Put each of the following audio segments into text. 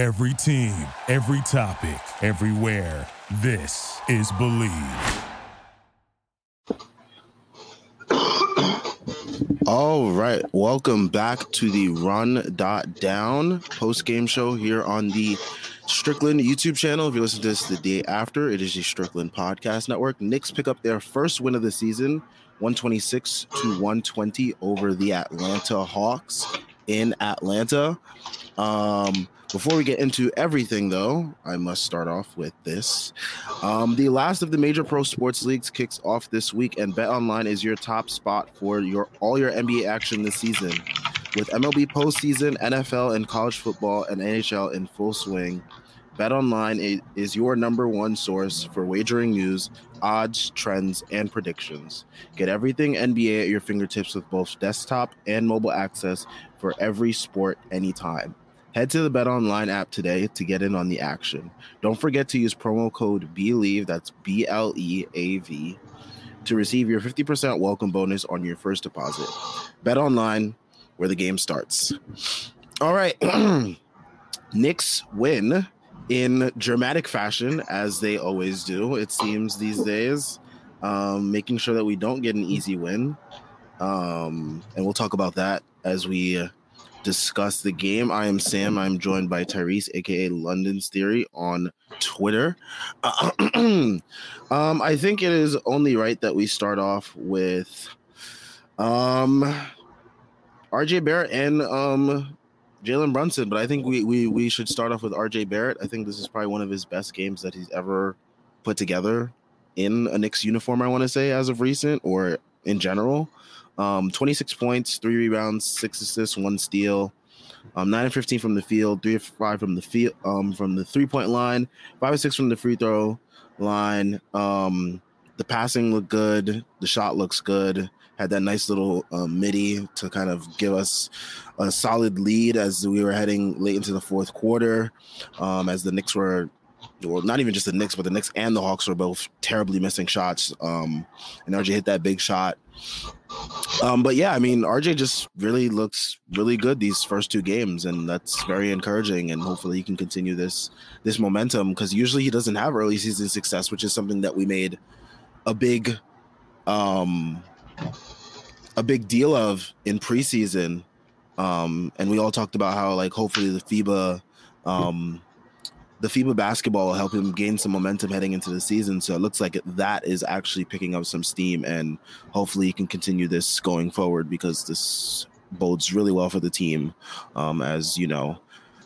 Every team, every topic, everywhere. This is Bleav. All right, welcome back to the Run Dot Down post game show here on the Strickland YouTube channel. If you listen to this the day after, it is the Strickland Podcast Network. Knicks pick up their first win of the season, 126 to 120 over the Atlanta Hawks in Atlanta. Um, before we get into everything, though, I must start off with this. Um, the last of the major pro sports leagues kicks off this week, and Bet Online is your top spot for your all your NBA action this season. With MLB postseason, NFL, and college football and NHL in full swing, Bet Online is your number one source for wagering news, odds, trends, and predictions. Get everything NBA at your fingertips with both desktop and mobile access for every sport anytime. Head to the Bet Online app today to get in on the action. Don't forget to use promo code BLEAV, that's B L E A V, to receive your 50% welcome bonus on your first deposit. Bet Online, where the game starts. All right. Knicks win in dramatic fashion, as they always do, it seems these days, um, making sure that we don't get an easy win. Um, and we'll talk about that as we discuss the game. I am Sam. I'm joined by Tyrese, aka London's Theory, on Twitter. Uh, um, I think it is only right that we start off with um, RJ Barrett and um, Jalen Brunson, but I think we, we we should start off with RJ Barrett. I think this is probably one of his best games that he's ever put together in a Knicks uniform. I want to say as of recent or in general. Um, 26 points, three rebounds, six assists, one steal. Um, nine and 15 from the field, three five from the field, um, from the three point line, five or six from the free throw line. Um, the passing looked good. The shot looks good. Had that nice little um, midi to kind of give us a solid lead as we were heading late into the fourth quarter. Um, as the Knicks were well, not even just the Knicks, but the Knicks and the Hawks were both terribly missing shots. Um, and RJ hit that big shot. Um, but yeah, I mean, RJ just really looks really good these first two games, and that's very encouraging. And hopefully, he can continue this this momentum because usually he doesn't have early season success, which is something that we made a big, um, a big deal of in preseason. Um, and we all talked about how like hopefully the FIBA, um, the FIBA basketball will help him gain some momentum heading into the season. So it looks like that is actually picking up some steam, and hopefully he can continue this going forward because this bodes really well for the team. Um, as you know,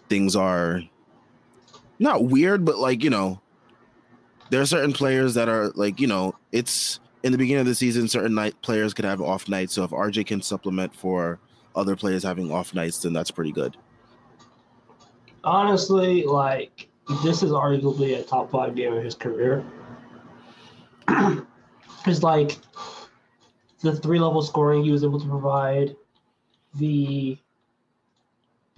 things are not weird, but like you know, there are certain players that are like you know, it's in the beginning of the season, certain night players could have off nights. So if RJ can supplement for other players having off nights, then that's pretty good. Honestly, like this is arguably a top five game of his career. it's like the three level scoring he was able to provide, the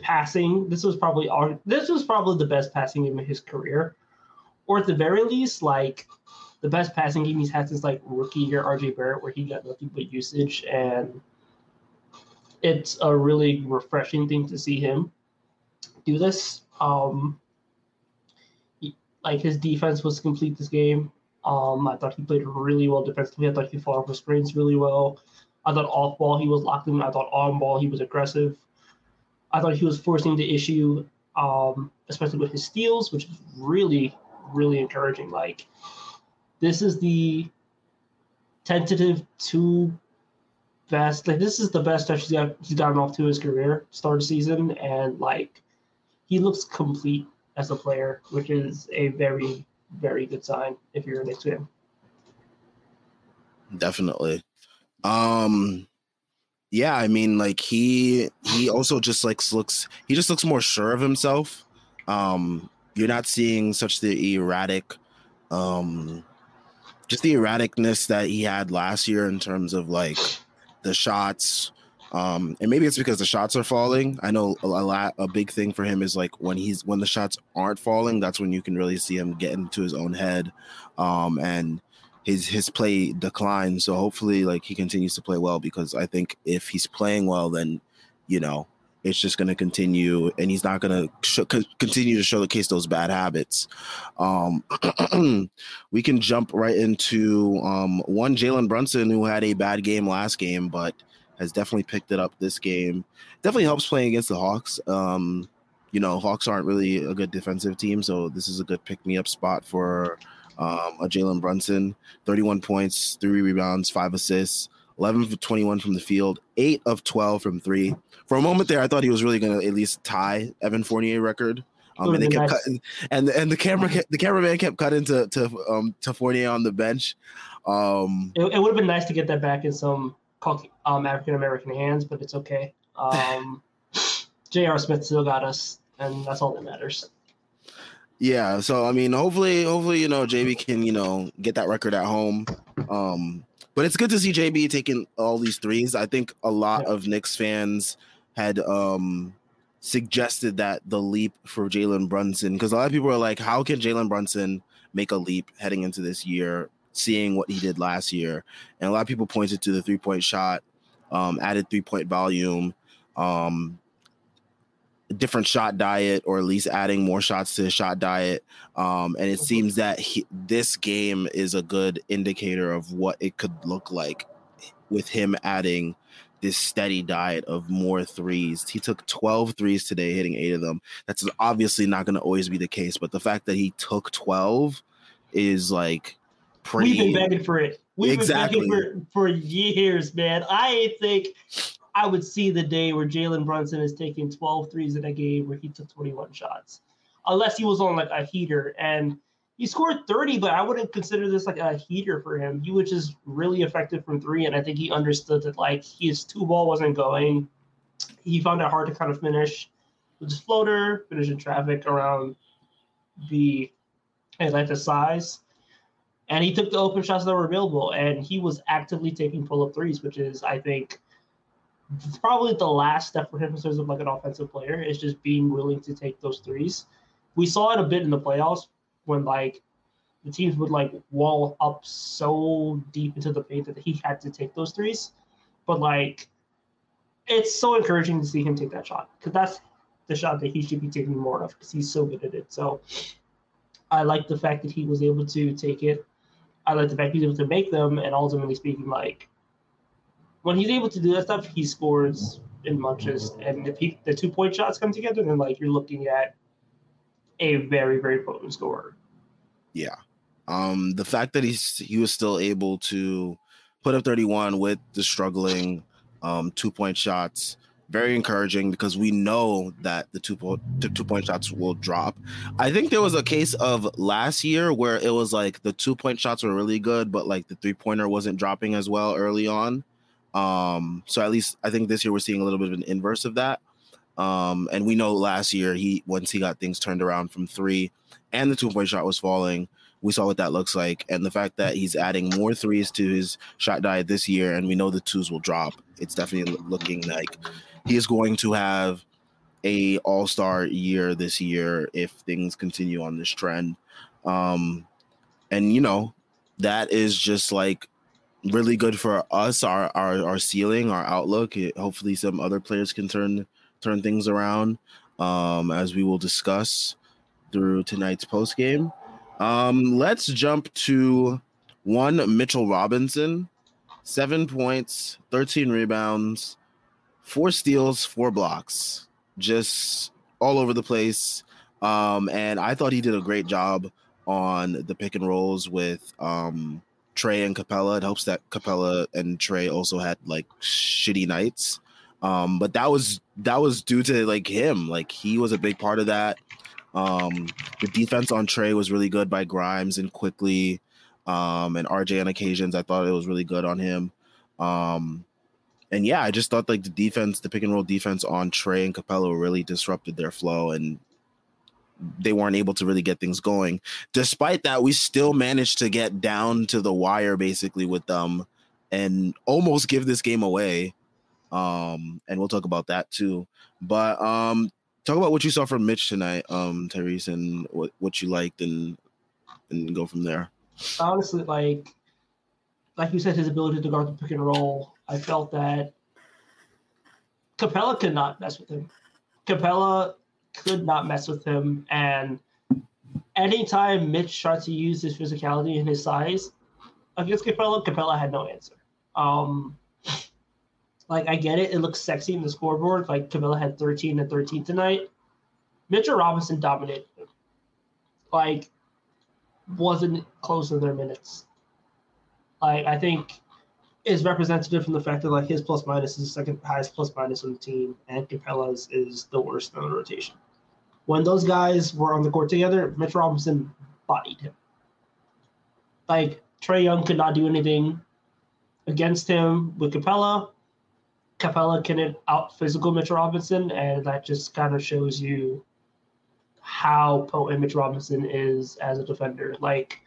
passing. This was probably this was probably the best passing game of his career, or at the very least, like the best passing game he's had since like rookie year RJ Barrett, where he got nothing but usage, and it's a really refreshing thing to see him do this. Um, like his defense was complete this game. Um, I thought he played really well defensively. I thought he fought off the screens really well. I thought off ball he was locked in. I thought on ball he was aggressive. I thought he was forcing the issue, um, especially with his steals, which is really, really encouraging. Like this is the tentative two best. Like this is the best he's got. He's gotten off to his career start of season, and like he looks complete as a player, which is a very, very good sign if you're next to him. Definitely. Um yeah, I mean like he he also just like looks he just looks more sure of himself. Um you're not seeing such the erratic um just the erraticness that he had last year in terms of like the shots um, and maybe it's because the shots are falling. I know a, lot. A big thing for him is like when he's when the shots aren't falling. That's when you can really see him get into his own head, um, and his his play declines. So hopefully, like he continues to play well because I think if he's playing well, then you know it's just going to continue, and he's not going to sh- continue to showcase those bad habits. Um, we can jump right into um, one Jalen Brunson who had a bad game last game, but has definitely picked it up this game. Definitely helps playing against the Hawks. Um, you know, Hawks aren't really a good defensive team, so this is a good pick me up spot for um, a Jalen Brunson. 31 points, three rebounds, five assists, 11 of 21 from the field, eight of 12 from three. For a moment there, I thought he was really going to at least tie Evan Fournier record. Um, and they kept nice. cutting, and and the camera the cameraman kept cutting to to um to Fournier on the bench. Um, it, it would have been nice to get that back in some um, African American hands, but it's okay. Um, J.R. Smith still got us, and that's all that matters. Yeah, so I mean, hopefully, hopefully, you know, JB can you know get that record at home. Um, but it's good to see JB taking all these threes. I think a lot yeah. of Knicks fans had um suggested that the leap for Jalen Brunson because a lot of people are like, how can Jalen Brunson make a leap heading into this year, seeing what he did last year? And a lot of people pointed to the three point shot, um, added three point volume, um, different shot diet or at least adding more shots to the shot diet. Um, and it seems that he, this game is a good indicator of what it could look like with him adding this steady diet of more threes. He took 12 threes today, hitting eight of them. That's obviously not going to always be the case, but the fact that he took 12 is like pretty. We've been begging for it. We've exactly. been begging for, for years, man. I think I would see the day where Jalen Brunson is taking 12 threes in a game where he took 21 shots, unless he was on like a heater. And he scored 30, but I wouldn't consider this like a heater for him. He was just really effective from three. And I think he understood that like his two ball wasn't going. He found it hard to kind of finish with his floater, finishing traffic around the Atlanta size. And he took the open shots that were available. And he was actively taking pull up threes, which is, I think, probably the last step for him in terms of like an offensive player is just being willing to take those threes. We saw it a bit in the playoffs when like the teams would like wall up so deep into the paint that he had to take those threes. But like it's so encouraging to see him take that shot because that's the shot that he should be taking more of because he's so good at it. So I like the fact that he was able to take it. I like the fact he's able to make them, and ultimately speaking, like when he's able to do that stuff, he scores in bunches. And if he, the two point shots come together, then like you're looking at a very very potent scorer. Yeah, um, the fact that he's he was still able to put up 31 with the struggling um, two point shots. Very encouraging because we know that the two point the two point shots will drop. I think there was a case of last year where it was like the two point shots were really good, but like the three pointer wasn't dropping as well early on. Um, so at least I think this year we're seeing a little bit of an inverse of that. Um, and we know last year he once he got things turned around from three and the two point shot was falling, we saw what that looks like. And the fact that he's adding more threes to his shot diet this year, and we know the twos will drop, it's definitely looking like he is going to have a all-star year this year if things continue on this trend. Um, and you know, that is just like really good for us, our our our ceiling, our outlook. It, hopefully, some other players can turn turn things around, um, as we will discuss through tonight's post game. Um, let's jump to one Mitchell Robinson, seven points, thirteen rebounds, four steals, four blocks, just all over the place. Um, and I thought he did a great job on the pick and rolls with um Trae and Capela. It helps that Capela and Trae also had like shitty nights. Um, but that was that was due to like him. Like he was a big part of that. Um, the defense on Trae was really good by Grimes and Quickley Um, and RJ on occasions. I thought it was really good on him. Um, and yeah, I just thought like the defense, the pick and roll defense on Trae and Capela really disrupted their flow and they weren't able to really get things going. Despite that, we still managed to get down to the wire basically with them and almost give this game away. Um, and we'll talk about that too. But um, talk about what you saw from Mitch tonight, um, Tyrese, and what, what you liked and and go from there. Honestly, like like you said, his ability to guard the pick and roll, I felt that Capela could not mess with him. Capela could not mess with him. And anytime Mitch tried to use his physicality and his size against Capela, Capela had no answer. Um, like I get it, it looks sexy in the scoreboard. Like Capela had 13 and 13 tonight. Mitchell Robinson dominated him. Like wasn't close in their minutes. Like I think is representative from the fact that like his plus minus is the second highest plus minus on the team, and Capela's is the worst in the rotation. When those guys were on the court together, Mitch Robinson bodied him. Like Trae Young could not do anything against him with Capela. Capela can out physical Mitch Robinson, and that just kind of shows you how potent Mitch Robinson is as a defender. Like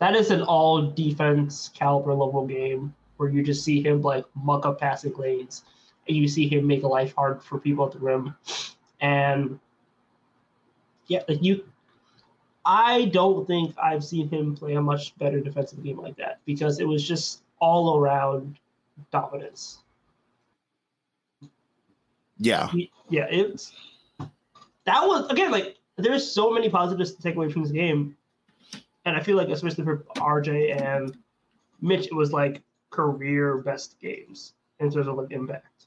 that is an all defense caliber level game where you just see him like muck up passing lanes and you see him make life hard for people at the rim. And yeah, like you I don't think I've seen him play a much better defensive game like that because it was just all around dominance. Yeah. Yeah, it's that was again like there's so many positives to take away from this game. And I feel like especially for RJ and Mitch, it was like career best games in terms of like impact.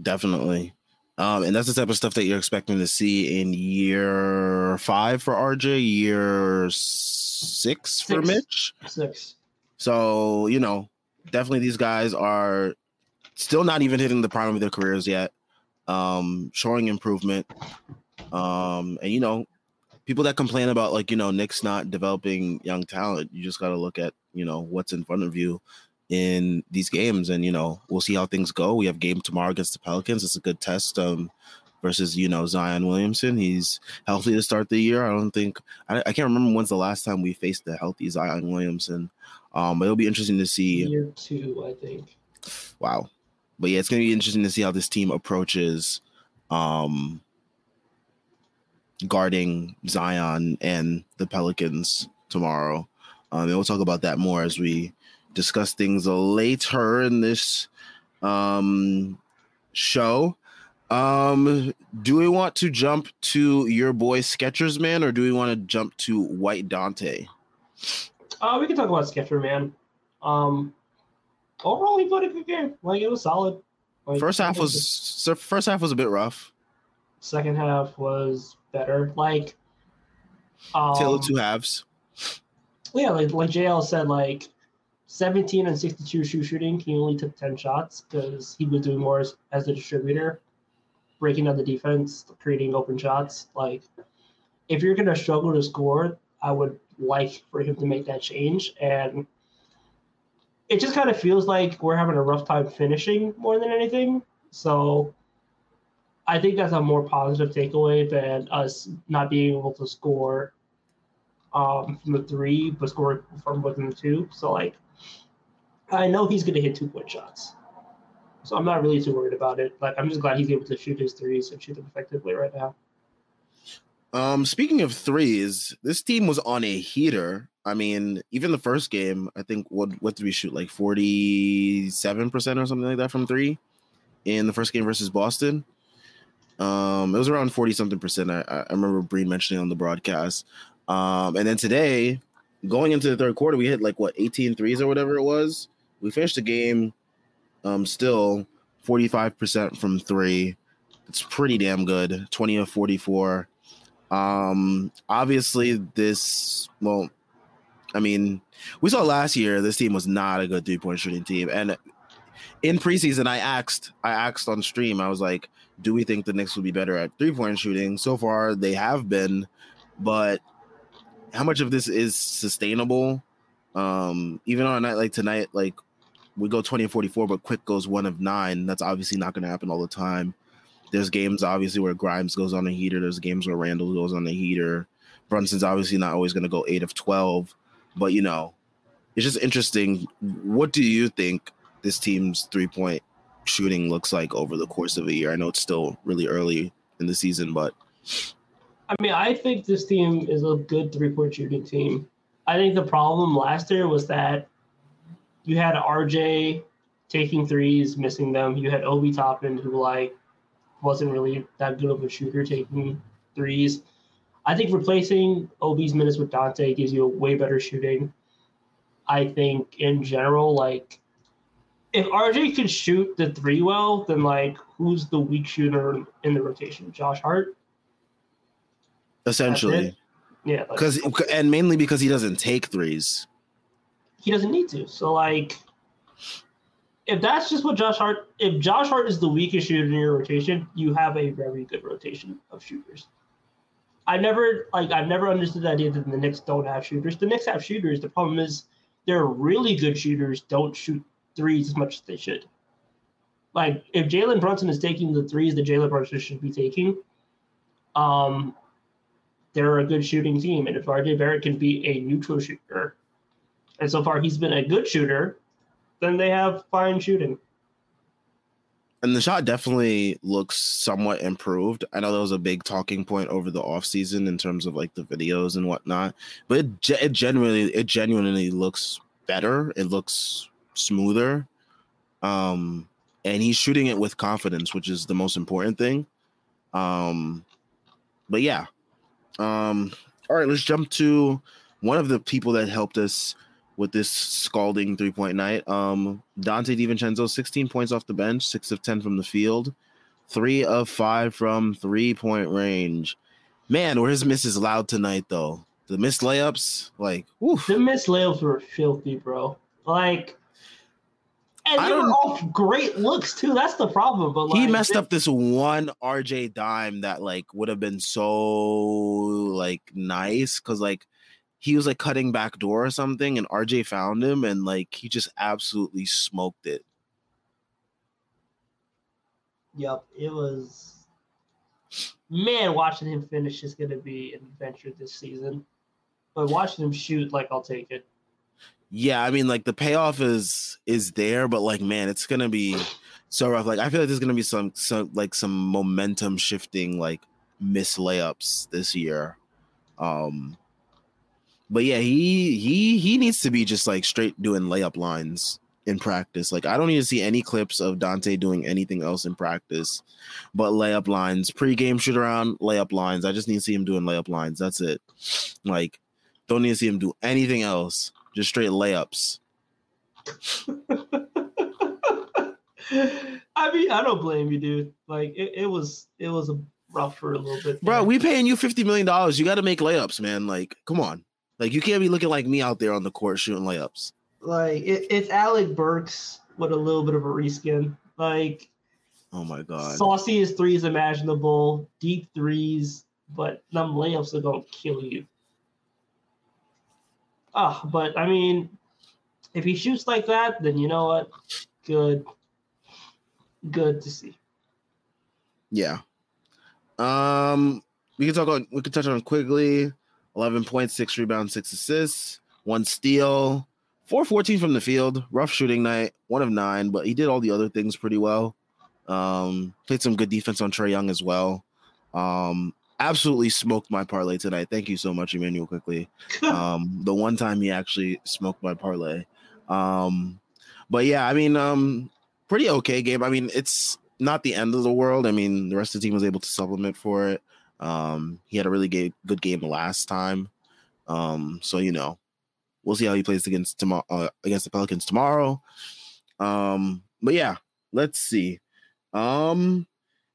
Definitely. Um, and that's the type of stuff that you're expecting to see in year five for RJ, year six, six. for Mitch. Six. So, you know, definitely these guys are still not even hitting the prime of their careers yet. Um, showing improvement. Um, and you know, people that complain about like, you know, Nick's not developing young talent, you just gotta look at, you know, what's in front of you in these games. And, you know, we'll see how things go. We have game tomorrow against the Pelicans. It's a good test. Um, versus you know Zion Williamson. He's healthy to start the year. I don't think I, I can't remember when's the last time we faced the healthy Zion Williamson. Um, but it'll be interesting to see. Year two, I think. Wow, but yeah, it's gonna be interesting to see how this team approaches um guarding Zion and the Pelicans tomorrow. Um, and we'll talk about that more as we discuss things later in this um, show. Um, do we want to jump to your boy Skechers Man, or do we want to jump to White Donte? Uh, we can talk about Sketcher Man. Um, overall, he played a good game. Like it was solid. Like, first half was first half was a bit rough. Second half was better. Like um, Taylor two halves. Yeah, like like JL said, like 17 and 62 shoe shooting. He only took 10 shots because he was doing more as, as a distributor, breaking down the defense, creating open shots. Like, if you're gonna struggle to score, I would like for him to make that change. And it just kind of feels like we're having a rough time finishing more than anything. So I think that's a more positive takeaway than us not being able to score um, from the three, but score from within the two. So like, I know he's going to hit two point shots, so I'm not really too worried about it. Like, I'm just glad he's able to shoot his threes and shoot them effectively right now. Um, speaking of threes, this team was on a heater. I mean, even the first game, I think what what did we shoot like forty seven percent or something like that from three in the first game versus Boston. Um, it was around 40 something percent. I, I remember Breen mentioning on the broadcast. Um, and then today, going into the third quarter, we hit like what 18 threes or whatever it was. We finished the game um still 45% from three. It's pretty damn good. 20 of 44. Um, obviously, this well, I mean, we saw last year this team was not a good three point shooting team, and in preseason, I asked, I asked on stream, I was like, do we think the Knicks will be better at three point shooting? So far, they have been, but how much of this is sustainable? Um, even on a night like tonight, like we go 20 and 44, but Quick goes one of nine. That's obviously not going to happen all the time. There's games obviously where Grimes goes on a heater. There's games where Randle goes on a heater. Brunson's obviously not always going to go eight of 12, but you know, it's just interesting. What do you think this team's three point shooting looks like over the course of a year. I know it's still really early in the season, but I mean, I think this team is a good three point shooting team. I think the problem last year was that you had RJ taking threes, missing them. You had Obi Toppin, who like wasn't really that good of a shooter taking threes. I think replacing Obi's minutes with Donte gives you a way better shooting. I think in general, like if RJ could shoot the three well, then like who's the weak shooter in the rotation? Josh Hart. Essentially, Yeah, like, because and mainly because he doesn't take threes. He doesn't need to. So like, if that's just what Josh Hart, if Josh Hart is the weakest shooter in your rotation, you have a very good rotation of shooters. I've never like I've never understood the idea that the Knicks don't have shooters. The Knicks have shooters. The problem is they're really good shooters don't shoot threes as much as they should. Like if Jalen Brunson is taking the threes that Jalen Brunson should be taking, um, they're a good shooting team. And if RJ Barrett can be a neutral shooter, and so far he's been a good shooter, then they have fine shooting. And the shot definitely looks somewhat improved. I know that was a big talking point over the offseason in terms of like the videos and whatnot, but it, it genuinely it genuinely looks better. It looks smoother. Um and he's shooting it with confidence, which is the most important thing. Um but yeah. Um all right, let's jump to one of the people that helped us with this scalding three point night. Um, Donte DiVincenzo, 16 points off the bench, six of 10 from the field, three of five from three point range. Man, were his misses loud tonight, though? The missed layups, like, woof. The missed layups were filthy, bro. Like, and they were all great looks too. That's the problem. But like, he messed up this one RJ dime that like would have been so like nice because like he was like cutting back door or something and RJ found him and like he just absolutely smoked it. Yep, it was. Man, watching him finish is going to be an adventure this season. But watching him shoot, like, I'll take it. Yeah, I mean, like the payoff is is there, but like, man, it's gonna be so rough. Like, I feel like there's gonna be some some like some momentum shifting, like miss layups this year. Um, but yeah, he he he needs to be just like straight doing layup lines in practice. Like, I don't need to see any clips of Donte doing anything else in practice, but layup lines, pregame shoot around, layup lines. I just need to see him doing layup lines. That's it. Like, don't need to see him do anything else just straight layups. I mean, I don't blame you, dude. Like, it, it was it was a rough for a little bit. Bro, we paying you fifty million dollars. You got to make layups, man. Like, come on. Like you can't be looking like me out there on the court shooting layups. Like it, it's Alec Burks with a little bit of a reskin. Like, oh my god, sauciest threes imaginable, deep threes, but them layups are gonna kill you. Ah, oh, but I mean, if he shoots like that, then you know what? Good, good to see. Yeah. Um, we can talk on. We can touch on Quickley. 11 points, six rebounds, six assists, one steal, 4 14 from the field, rough shooting night, one of nine, but he did all the other things pretty well. Um, played some good defense on Trae Young as well. Um, absolutely smoked my parlay tonight. Thank you so much, Immanuel. Quickley, um, the one time he actually smoked my parlay. Um, but yeah, I mean, um, pretty okay game. I mean, it's not the end of the world. I mean, the rest of the team was able to supplement for it um he had a really good game last time. Um so you know we'll see how he plays against tomorrow uh, against the pelicans tomorrow. Um but yeah let's see. Um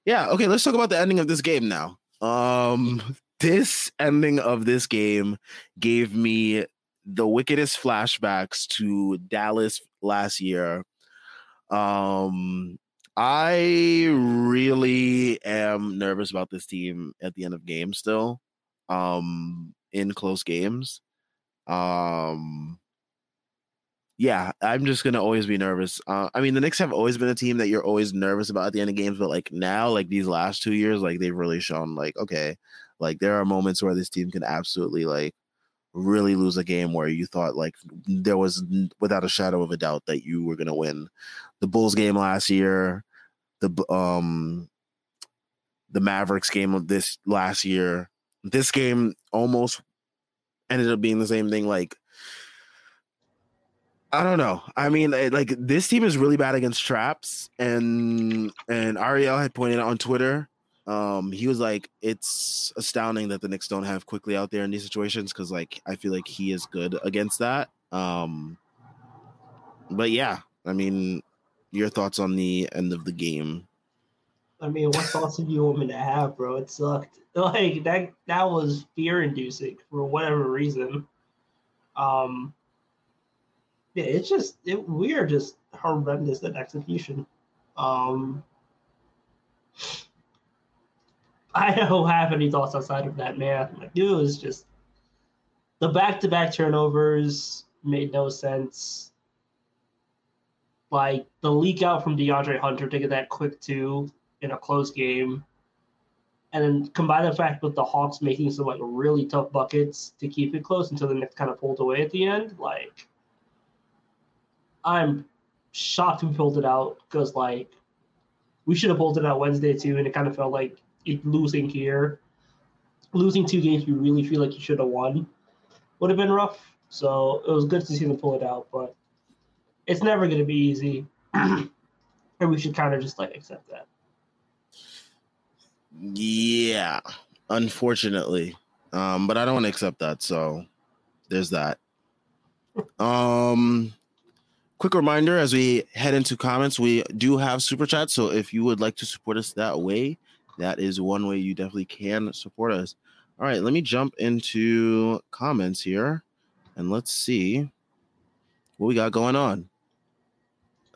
yeah okay let's talk about the ending of this game now. Um this ending of this game gave me the wickedest flashbacks to Dallas last year. Um I really am nervous about this team at the end of games still. Um in close games. Um yeah, I'm just gonna always be nervous. Uh, I mean, the Knicks have always been a team that you're always nervous about at the end of games, but like now, like these last two years, like they've really shown, like okay, like there are moments where this team can absolutely like really lose a game where you thought like there was without a shadow of a doubt that you were to win. The Bulls game last year, the um the Mavericks game of this last year. This game almost ended up being the same thing like I don't know. I mean, like this team is really bad against traps, and and Ariel had pointed out on Twitter. Um, he was like, it's astounding that the Knicks don't have Quickley out there in these situations because, like, I feel like he is good against that. Um, but yeah, I mean, your thoughts on the end of the game? I mean, what thoughts did you want me to have, bro? It sucked. Like that that was fear inducing for whatever reason. Um yeah, it's just it, we are just horrendous at execution. Um I don't have any thoughts outside of that, man. Like dude, it was just the back to back turnovers made no sense. Like the leak out from DeAndre Hunter to get that quick two in a close game. And then combine the fact with the Hawks making some like really tough buckets to keep it close until the Knicks kind of pulled away at the end. Like I'm shocked we pulled it out because like we should have pulled it out Wednesday too, and it kind of felt like it, losing here, losing two games you really feel like you should have won would have been rough. So it was good to see them pull it out, but it's never going to be easy, and we should kind of just like accept that. Yeah, unfortunately. Um, but I don't want to accept that, so there's that. Um quick reminder as we head into comments, we do have super chat. So if you would like to support us that way, that is one way you definitely can support us. All right, let me jump into comments here and let's see what we got going on.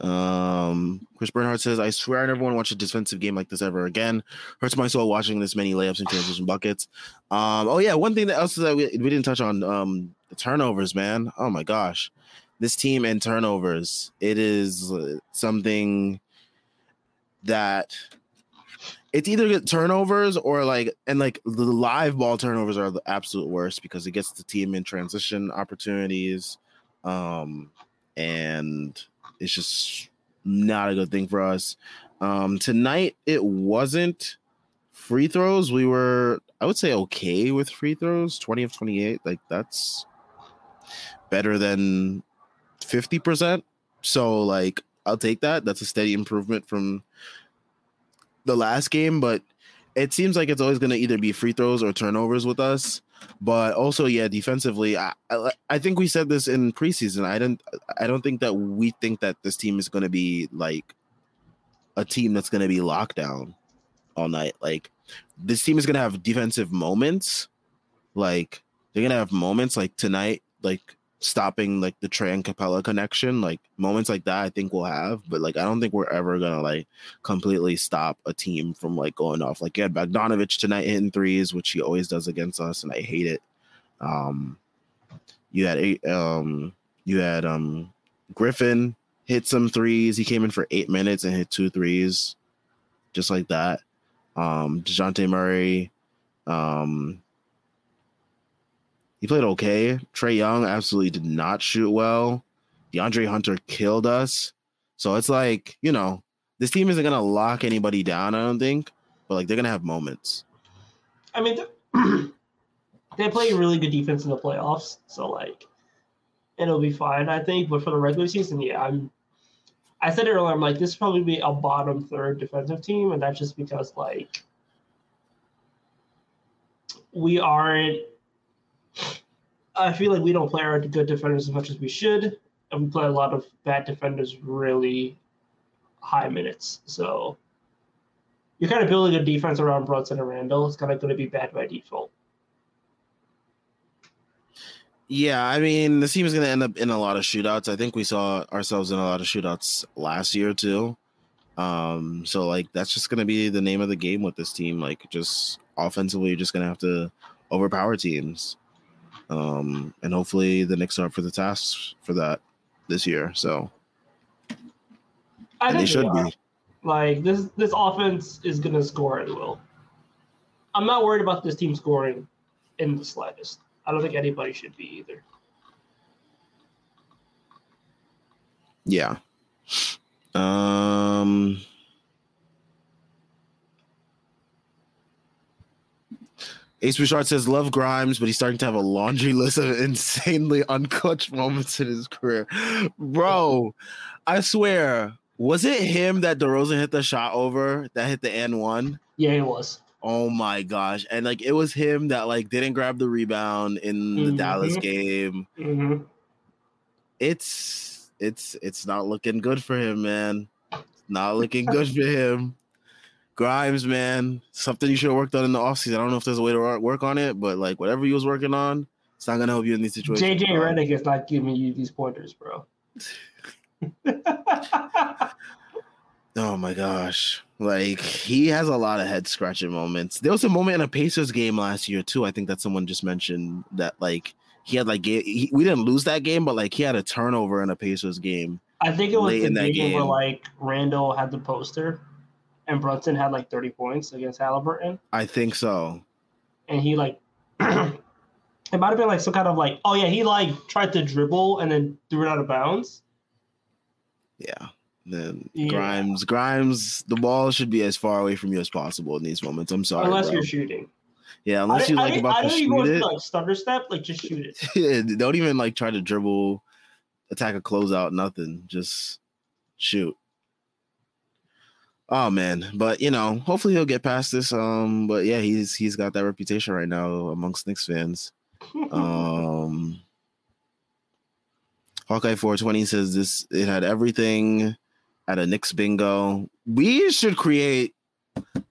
Um, Chris Bernhardt says, I swear I never want to watch a defensive game like this ever again. Hurts my soul watching this many layups and transition buckets. Um, oh yeah, one thing that else that we, we didn't touch on, um, turnovers, man. Oh my gosh. This team and turnovers. It is something that it's either turnovers or like and like the live ball turnovers are the absolute worst because it gets the team in transition opportunities. Um and it's just not a good thing for us. Um, tonight it wasn't free throws. We were, I would say, okay with free throws. Twenty of twenty-eight, like that's better than fifty percent. So, like, I'll take that. That's a steady improvement from the last game, but it seems like it's always going to either be free throws or turnovers with us. But also, yeah, defensively, I, I, I think we said this in preseason. I didn't. I don't think that we think that this team is going to be like a team that's going to be locked down all night. Like this team is going to have defensive moments. Like they're going to have moments like tonight. Like stopping like the Trae and Capela connection, like moments like that, I think we'll have. But like, I don't think we're ever gonna like completely stop a team from like going off. Like, you had Bogdanovich tonight hitting threes, which he always does against us, and I hate it. Um, you had um, you had um Griffin hit some threes. He came in for eight minutes and hit two threes, just like that. Um, Dejounte Murray, um, he played okay. Trae Young absolutely did not shoot well. DeAndre Hunter killed us. So it's like, you know, this team isn't going to lock anybody down, I don't think, but like they're going to have moments. I mean, they play really good defense in the playoffs. So, like, it'll be fine, I think. But for the regular season, yeah, I'm. I said it earlier. I'm like, this is probably be a bottom third defensive team, and that's just because like we aren't I feel like we don't play our good defenders as much as we should, and we play a lot of bad defenders really high minutes. So you're kind of building a defense around Brunson and Randle. It's kind of going to be bad by default. Yeah, I mean, the team is going to end up in a lot of shootouts. I think we saw ourselves in a lot of shootouts last year too. Um, so like that's just going to be the name of the game with this team. Like, just offensively, you're just going to have to overpower teams. Um, and hopefully the Knicks are up for the task for that this year. So I think they should they be. Like this this offense is gonna score at will. I'm not worried about this team scoring in the slightest. I don't think anybody should be either. Yeah. Um Ace Bouchard says love Grimes, but he's starting to have a laundry list of insanely unclutched moments in his career. Bro, I swear, was it him that DeRozan hit the shot over that hit the N one? Yeah, it was. Oh my gosh. And like it was him that like didn't grab the rebound in the Mhm. Dallas game. hmm It's it's it's not looking good for him, man. Not looking good for him. Grimes, man, something you should have worked on in the offseason. I don't know if there's a way to work- on it, but like whatever you was working on, it's not gonna help you in these situations. JJ. Redick is not giving you these pointers, bro. Oh my gosh. Like he has a lot of head scratching moments. There was a moment in a Pacers game last year too. I think that someone just mentioned that like he had like he, we didn't lose that game, but like he had a turnover in a Pacers game. I think it was the in that game, where like Randle had the poster, and Brunson had like 30 points against Halliburton, I think so. and he like. It might have been like some kind of like, oh yeah, he like tried to dribble and then threw it out of bounds. Yeah. Then Yeah. Grimes, Grimes, the ball should be as far away from you as possible in these moments. I'm sorry. unless bro. you're shooting. yeah, unless I, you like I, about I to know you go shoot it. like stutter step, like just shoot it. Don't even like try to dribble, attack a closeout, nothing. Just shoot. Oh man, but you know, hopefully he'll get past this. Um, but yeah, he's he's got that reputation right now amongst Knicks fans. Um, Hawkeye 420 says this it had everything at a Knicks bingo. We should create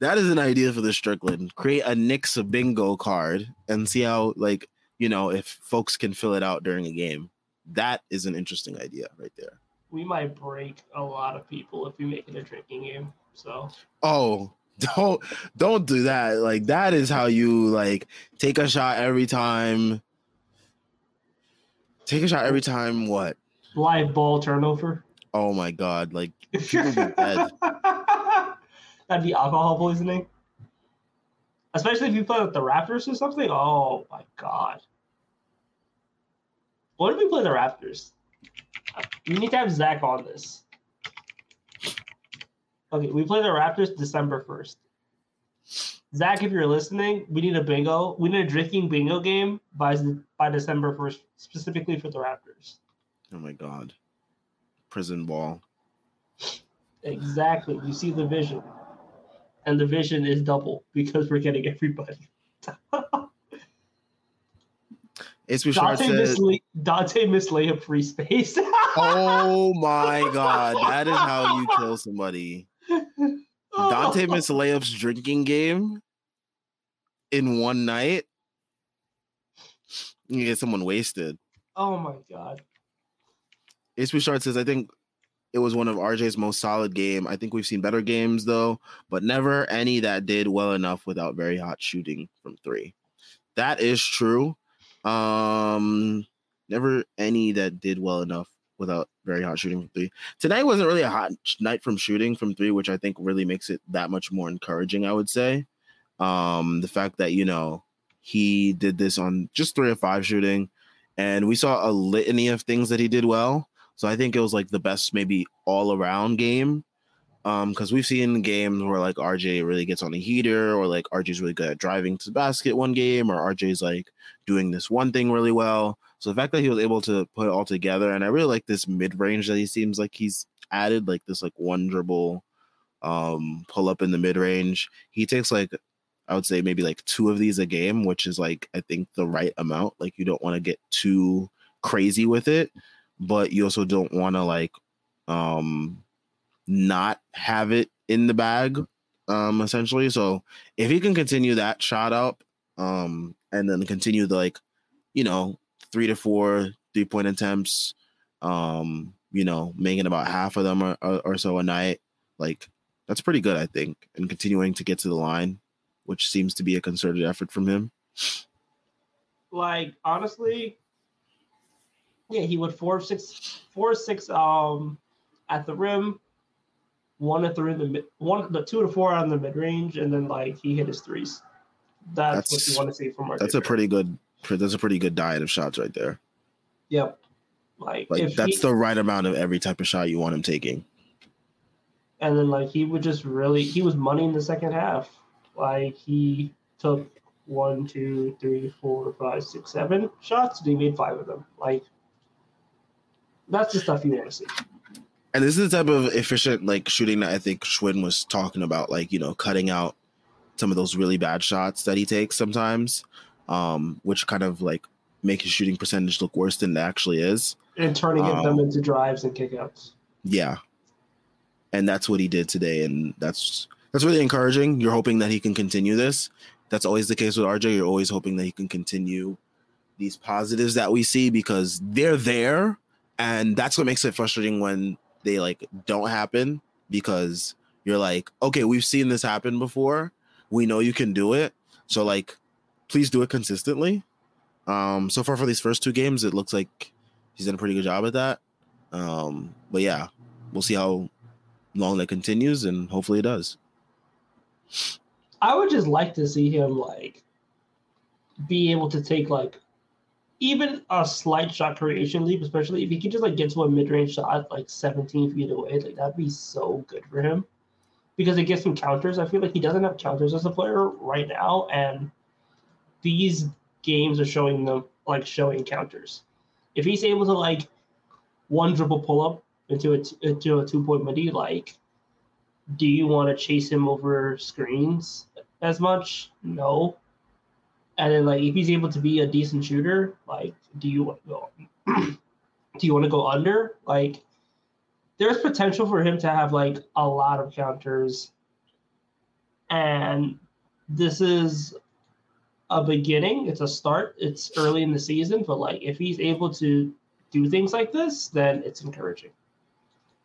that is an idea for the Strickland. Create a Knicks bingo card and see how like you know if folks can fill it out during a game. That is an interesting idea right there. we might break a lot of people if we make it a drinking game. So Oh, don't don't do that. Like that is how you like take a shot every time. Take a shot every time. What? live ball turnover. Oh my god! Like People be dead. That'd be alcohol poisoning. Especially if you play with the Raptors or something. Oh my god. What if we play the Raptors? We need to have Zach on this. Okay, we play the Raptors December 1st. Zach, if you're listening, we need a bingo. We need a drinking bingo game by by December 1st, specifically for the Raptors. oh my god! Prison ball. Exactly. You see the vision. And the vision is double because we're getting everybody. It's Donte said, missed, lay- Donte missed layup free space. "Oh my god! That is how you kill somebody." Donte missed layups drinking game in one night. You get someone wasted. Oh my god. Ace Bouchard says, I think it was one of RJ's most solid game. I think we've seen better games though, but never any that did well enough without very hot shooting from three. That is true. Um, never any that did well enough without very hot shooting from three. Tonight wasn't really a hot night from shooting from three, which I think really makes it that much more encouraging. I would say. Um, the fact that you know he did this on just three or five shooting, and we saw a litany of things that he did well. So I think it was like the best maybe all around game. Um, because we've seen games where like RJ really gets on a heater, or like RJ's really good at driving to the basket one game, or RJ's like doing this one thing really well. So the fact that he was able to put it all together, and I really like this mid range that he seems like he's added, like this like one dribble um pull up in the mid range. He takes like I would say maybe like two of these a game, which is like I think the right amount. Like you don't want to get too crazy with it, but you also don't want to like um not have it in the bag um essentially. So if he can continue that shot up um and then continue the like you know 3 to 4 three point attempts um you know making about half of them or, or, or so a night like that's pretty good I think and continuing to get to the line which seems to be a concerted effort from him. like honestly, yeah, he would four six, four six um at the rim, one at the rim, the mid, one the two to four on the mid range, and then like he hit his threes. That's, what you want to see from our. That's a pretty good that's a pretty good diet of shots right there. Yep. Like, Like if that's he, the right amount of every type of shot you want him taking. and then like he would just really he was money in the second half. Like he took one, two, three, four, five, six, seven shots. They made five of them. Like that's the stuff you want to see. And this is the type of efficient like shooting that I think Schwinn was talking about, like, you know, cutting out some of those really bad shots that he takes sometimes, um, which kind of like make his shooting percentage look worse than it actually is. And turning um, them into drives and kickouts. Yeah. And that's what he did today. And that's that's really encouraging. You're hoping that he can continue this. That's always the case with RJ. You're always hoping that he can continue these positives that we see because they're there. And that's what makes it frustrating when they like don't happen because you're like, okay, we've seen this happen before. We know you can do it. So like please do it consistently. Um so far for these first two games, it looks like he's done a pretty good job at that. Um, but yeah, we'll see how long that continues and hopefully it does. I would just like to see him like be able to take like even a slight shot creation leap, especially if he could just like get to a mid range shot like 17 feet away, like that'd be so good for him because it gets him counters. I feel like he doesn't have counters as a player right now, and these games are showing them like showing counters. If he's able to like one dribble pull up into a into a two point midi, like, do you want to chase him over screens as much? No. And then like if he's able to be a decent shooter, like do you want to go do you want to go under? Like there's potential for him to have like a lot of counters. And this is a beginning, it's a start, it's early in the season, but like if he's able to do things like this, then it's encouraging.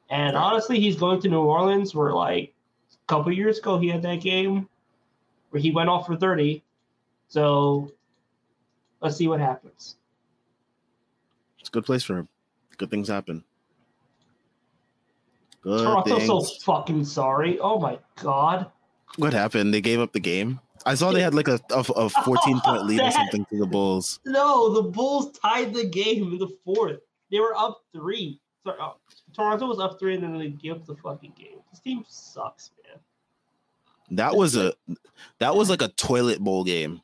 And honestly, he's going to New Orleans where like a couple years ago he had that game where he went off for 30 so let's see what happens. It's a good place for him. Good things happen. Good Toronto's so fucking sorry. Oh my god. What happened? They gave up the game. I saw they had like a, a, a 14 point lead or something to the Bulls. No, the Bulls tied the game in the fourth. They were up three. Sorry, oh, Toronto was up three, and then they gave up the fucking game. This team sucks, man. That was a that was like a toilet bowl game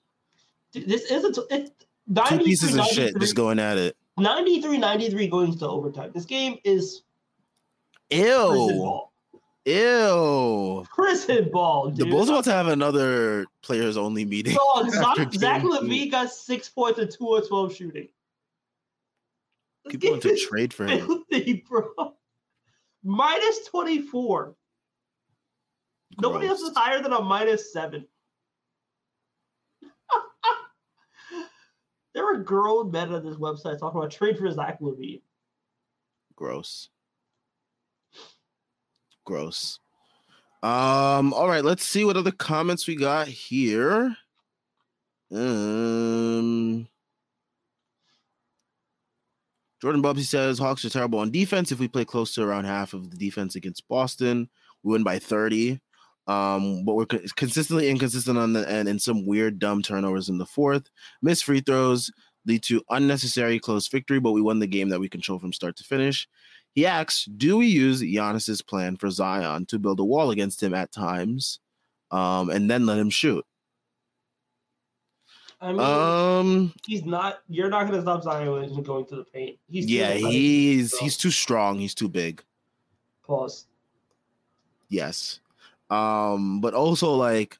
this is a it, two pieces of shit just going at it. 93 93 going to overtime. This game is ew. Ew. Prison ball, dude. The Bulls about to have another players only meeting. Zach, Zach LaVine got six points and two or 12 shooting. People want to trade for him. Filthy, bro. Minus 24. Gross. Nobody else is higher than a minus seven. There are grown men on this website talking about trade for Zach LaVine. Gross. Gross. Um, all right, let's see what other comments we got here. Um Jordan Bubsy says Hawks are terrible on defense. If we play close to around half of the defense against Boston, we win by 30. Um, but we're consistently inconsistent on the end and some weird dumb turnovers in the fourth. Missed free throws lead to unnecessary close victory, but we won the game that we control from start to finish. He asks, do we use Giannis's plan for Zion to build a wall against him at times, um, and then let him shoot? I mean, um, he's not. You're not going to stop Zion from going to the paint. He's yeah, he's he's too strong. He's too big. Pause. Yes. Um, but also like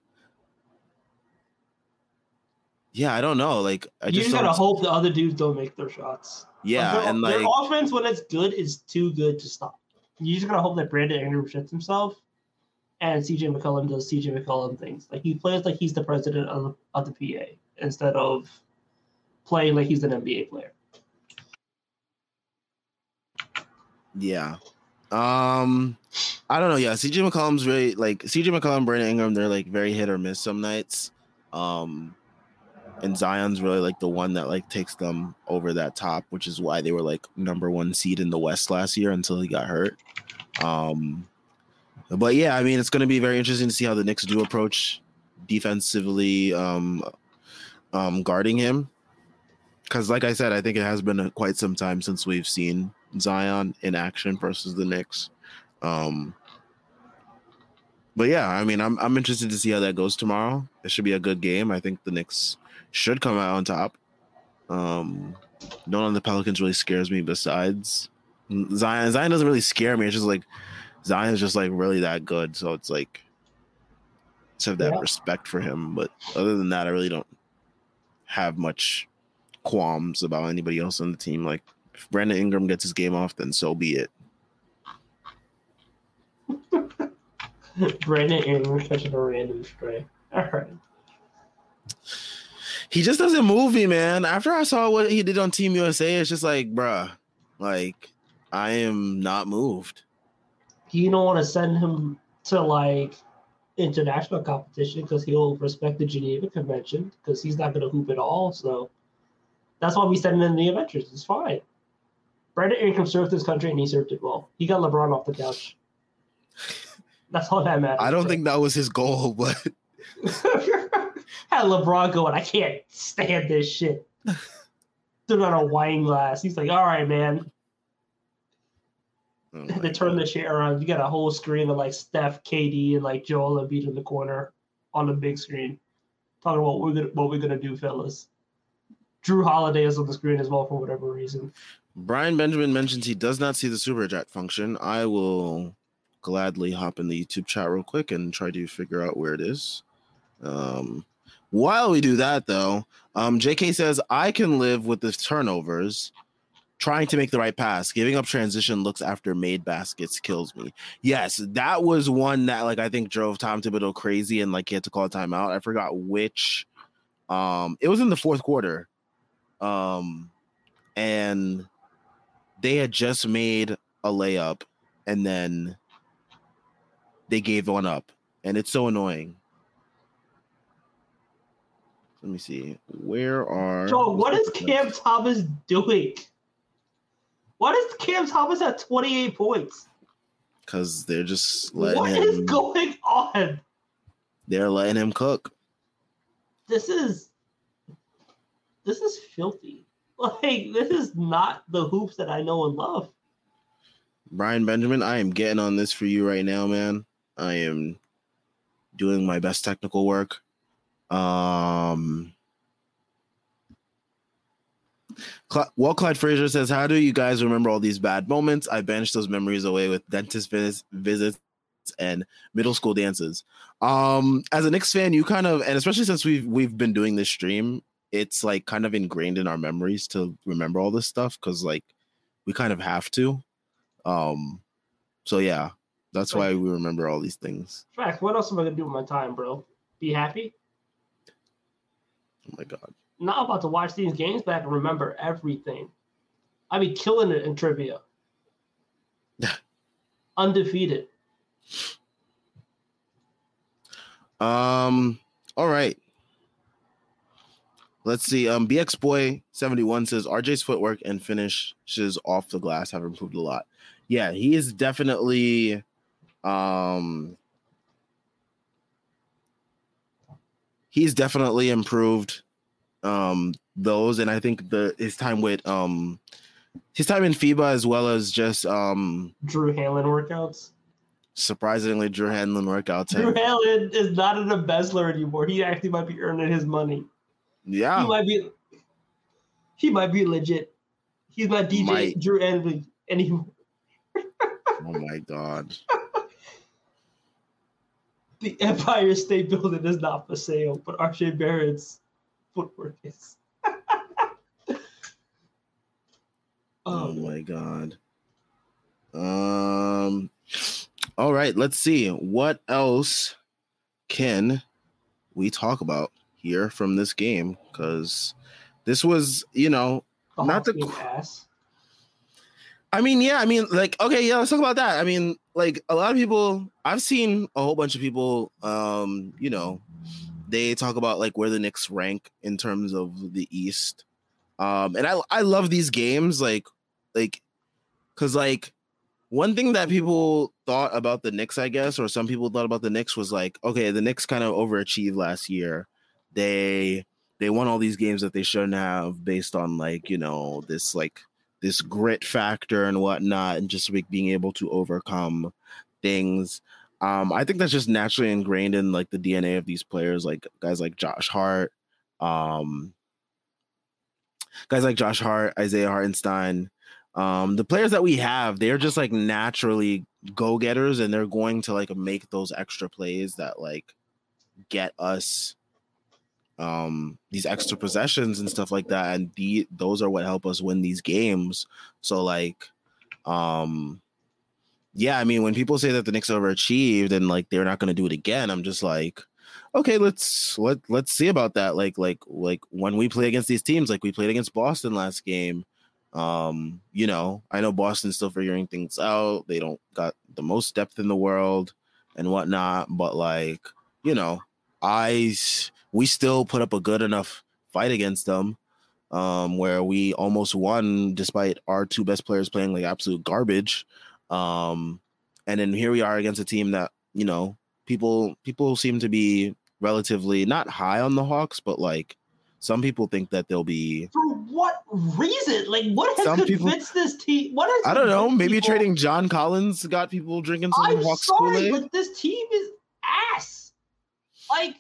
yeah, I don't know. Like I you just, just gotta hope the other dudes don't make their shots. Yeah, like, and like their offense when it's good is too good to stop. You're just gotta hope that Brandon Ingram shits himself, and CJ McCollum does CJ McCollum things. Like he plays like he's the president of the, of the PA instead of playing like he's an NBA player. Yeah, um, I don't know. Yeah, CJ McCollum's very like CJ McCollum, Brandon Ingram. They're like very hit or miss some nights. Um, and Zion's really like the one that like takes them over that top, which is why they were like number one seed in the West last year until he got hurt. Um, but yeah, I mean, it's going to be very interesting to see how the Knicks do approach defensively, um, um, guarding him. Because, like I said, I think it has been a, quite some time since we've seen Zion in action versus the Knicks. Um, but yeah, I mean, I'm I'm interested to see how that goes tomorrow. It should be a good game. I think the Knicks should come out on top. Um, none of the Pelicans really scares me. Besides Zion, Zion doesn't really scare me. It's just like Zion's just like really that good. So it's like to have that Yeah. respect for him. But other than that, I really don't have much qualms about anybody else on the team. Like if Brandon Ingram gets his game off, then so be it. Brandon Ingram catching a random stray. All right. He just doesn't move me, man. After I saw what he did on Team USA, it's just like, bruh, like I am not moved. You don't want to send him to like international competition because he'll respect the Geneva Convention because he's not going to hoop at all. So that's why we send him in the Avengers. It's fine. Brandon Ingram served his country and he served it well. He got LeBron off the couch. That's all that matters. I don't think that was his goal, but had LeBron going, I can't stand this shit. Stood on a wine glass. He's like, all right, man. Oh to turn God. the shit around. You got a whole screen of like Steph, KD, and like Joel and Embiid in the corner on the big screen. Talking about what we're gonna what we're gonna do, fellas. Jrue Holiday is on the screen as well for whatever reason. Brian Benjamin mentions he does not see the super chat function. I will gladly hop in the YouTube chat real quick and try to figure out where it is. Um, while we do that, though, um, JK says I can live with the turnovers. Trying to make the right pass, giving up transition looks after made baskets kills me. Yes, that was one that like I think drove Tom Thibodeau crazy and like he had to call a timeout. I forgot which. Um, it was in the fourth quarter. Um, and they had just made a layup and then they gave one up and it's so annoying let me see where are Joe, what is Cam Thomas doing? What is Cam Thomas at 28 points? because they're just letting What him is going on? they're letting him cook This is this is filthy. Like this is not the hoops that I know and love. brian benjamin i am getting on this for you right now man i am doing my best technical work um Cl- well, Clyde Frazier says, "How do you guys remember all these bad moments? I banished those memories away with dentist vis- visits and middle school dances." Um, as a Knicks fan, you kind of, and especially since we've we've been doing this stream, it's like kind of ingrained in our memories to remember all this stuff because like we kind of have to. Um, so yeah, that's why we remember all these things. Facts. What else am I gonna do with my time, bro? Be happy? Oh my god. Not about to watch these games back and remember everything. I'd be killing it in trivia. Undefeated. Um. All right. Let's see. Um. BX Boy seventy one says RJ's footwork and finishes off the glass have improved a lot. Yeah, he is definitely. Um. He's definitely improved. Um. Those and I think the his time with um. His time in FIBA as well as just um Drew Hanlen workouts. surprisingly Drew Hanlen workouts. Drew Hanlen is not an embezzler anymore. He actually might be earning his money. yeah. He might be. He might be legit. He's not DJ Might. Drew Hanlen anymore. Oh my god. The Empire State Building is not for sale, but RJ Barrett's footwork is. Oh oh, my god. Um all right, let's see. What else can we talk about here from this game? Because this was, you know, the not the Hawks being qu- ass. I mean, yeah, I mean, like, okay, yeah, let's talk about that. I mean, like a lot of people I've seen a whole bunch of people, um, you know, they talk about like where the Knicks rank in terms of the East. Um, and I I love these games, like, like, cause like one thing that people thought about the Knicks, I guess, or some people thought about the Knicks was like, okay, the Knicks kind of overachieved last year. They they won all these games that they shouldn't have based on like, you know, this like this grit factor and whatnot, and just like being able to overcome things. Um, I think that's just naturally ingrained in like the DNA of these players, like guys like Josh Hart, Um, guys like Josh Hart, Isaiah Hartenstein, um, the players that we have, they're just like naturally go getters, and they're going to like make those extra plays that like get us um these extra possessions and stuff like that. And the those are what help us win these games. So like um yeah i mean when people say that the Knicks overachieved and like they're not going to do it again i'm just like okay let's let let's see about that. Like like like when we play against these teams like we played against boston last game um you know i know boston's still figuring things out. They don't got the most depth in the world and whatnot but like you know I we still put up a good enough fight against them um, where we almost won despite our two best players playing like absolute garbage. Um, and then here we are against a team that you know people people seem to be relatively not high on the Hawks, but like some people think that they'll be for what reason? Like what has some convinced people, this team? What has I don't know. Maybe people, trading John Collins got people drinking some I'm Hawks sorry, but this team is ass. Like,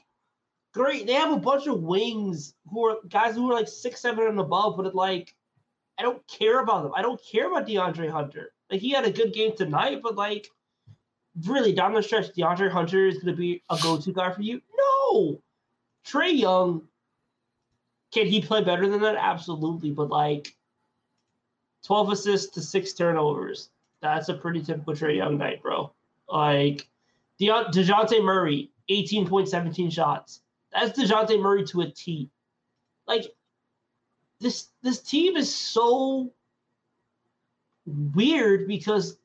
great. They have a bunch of wings who are guys who are like six, seven and above, but like, I don't care about them. I don't care about DeAndre Hunter. Like, he had a good game tonight, but like, really down the stretch, DeAndre Hunter is going to be a go-to guy for you. No, Trae Young. Can he play better than that? Absolutely, but like, twelve assists to six turnovers. That's a pretty typical Trae Young night, bro. Like, De- Dejounte Murray, 18.17 shots. That's DeJounte Murray to a T. Like this this team is so weird because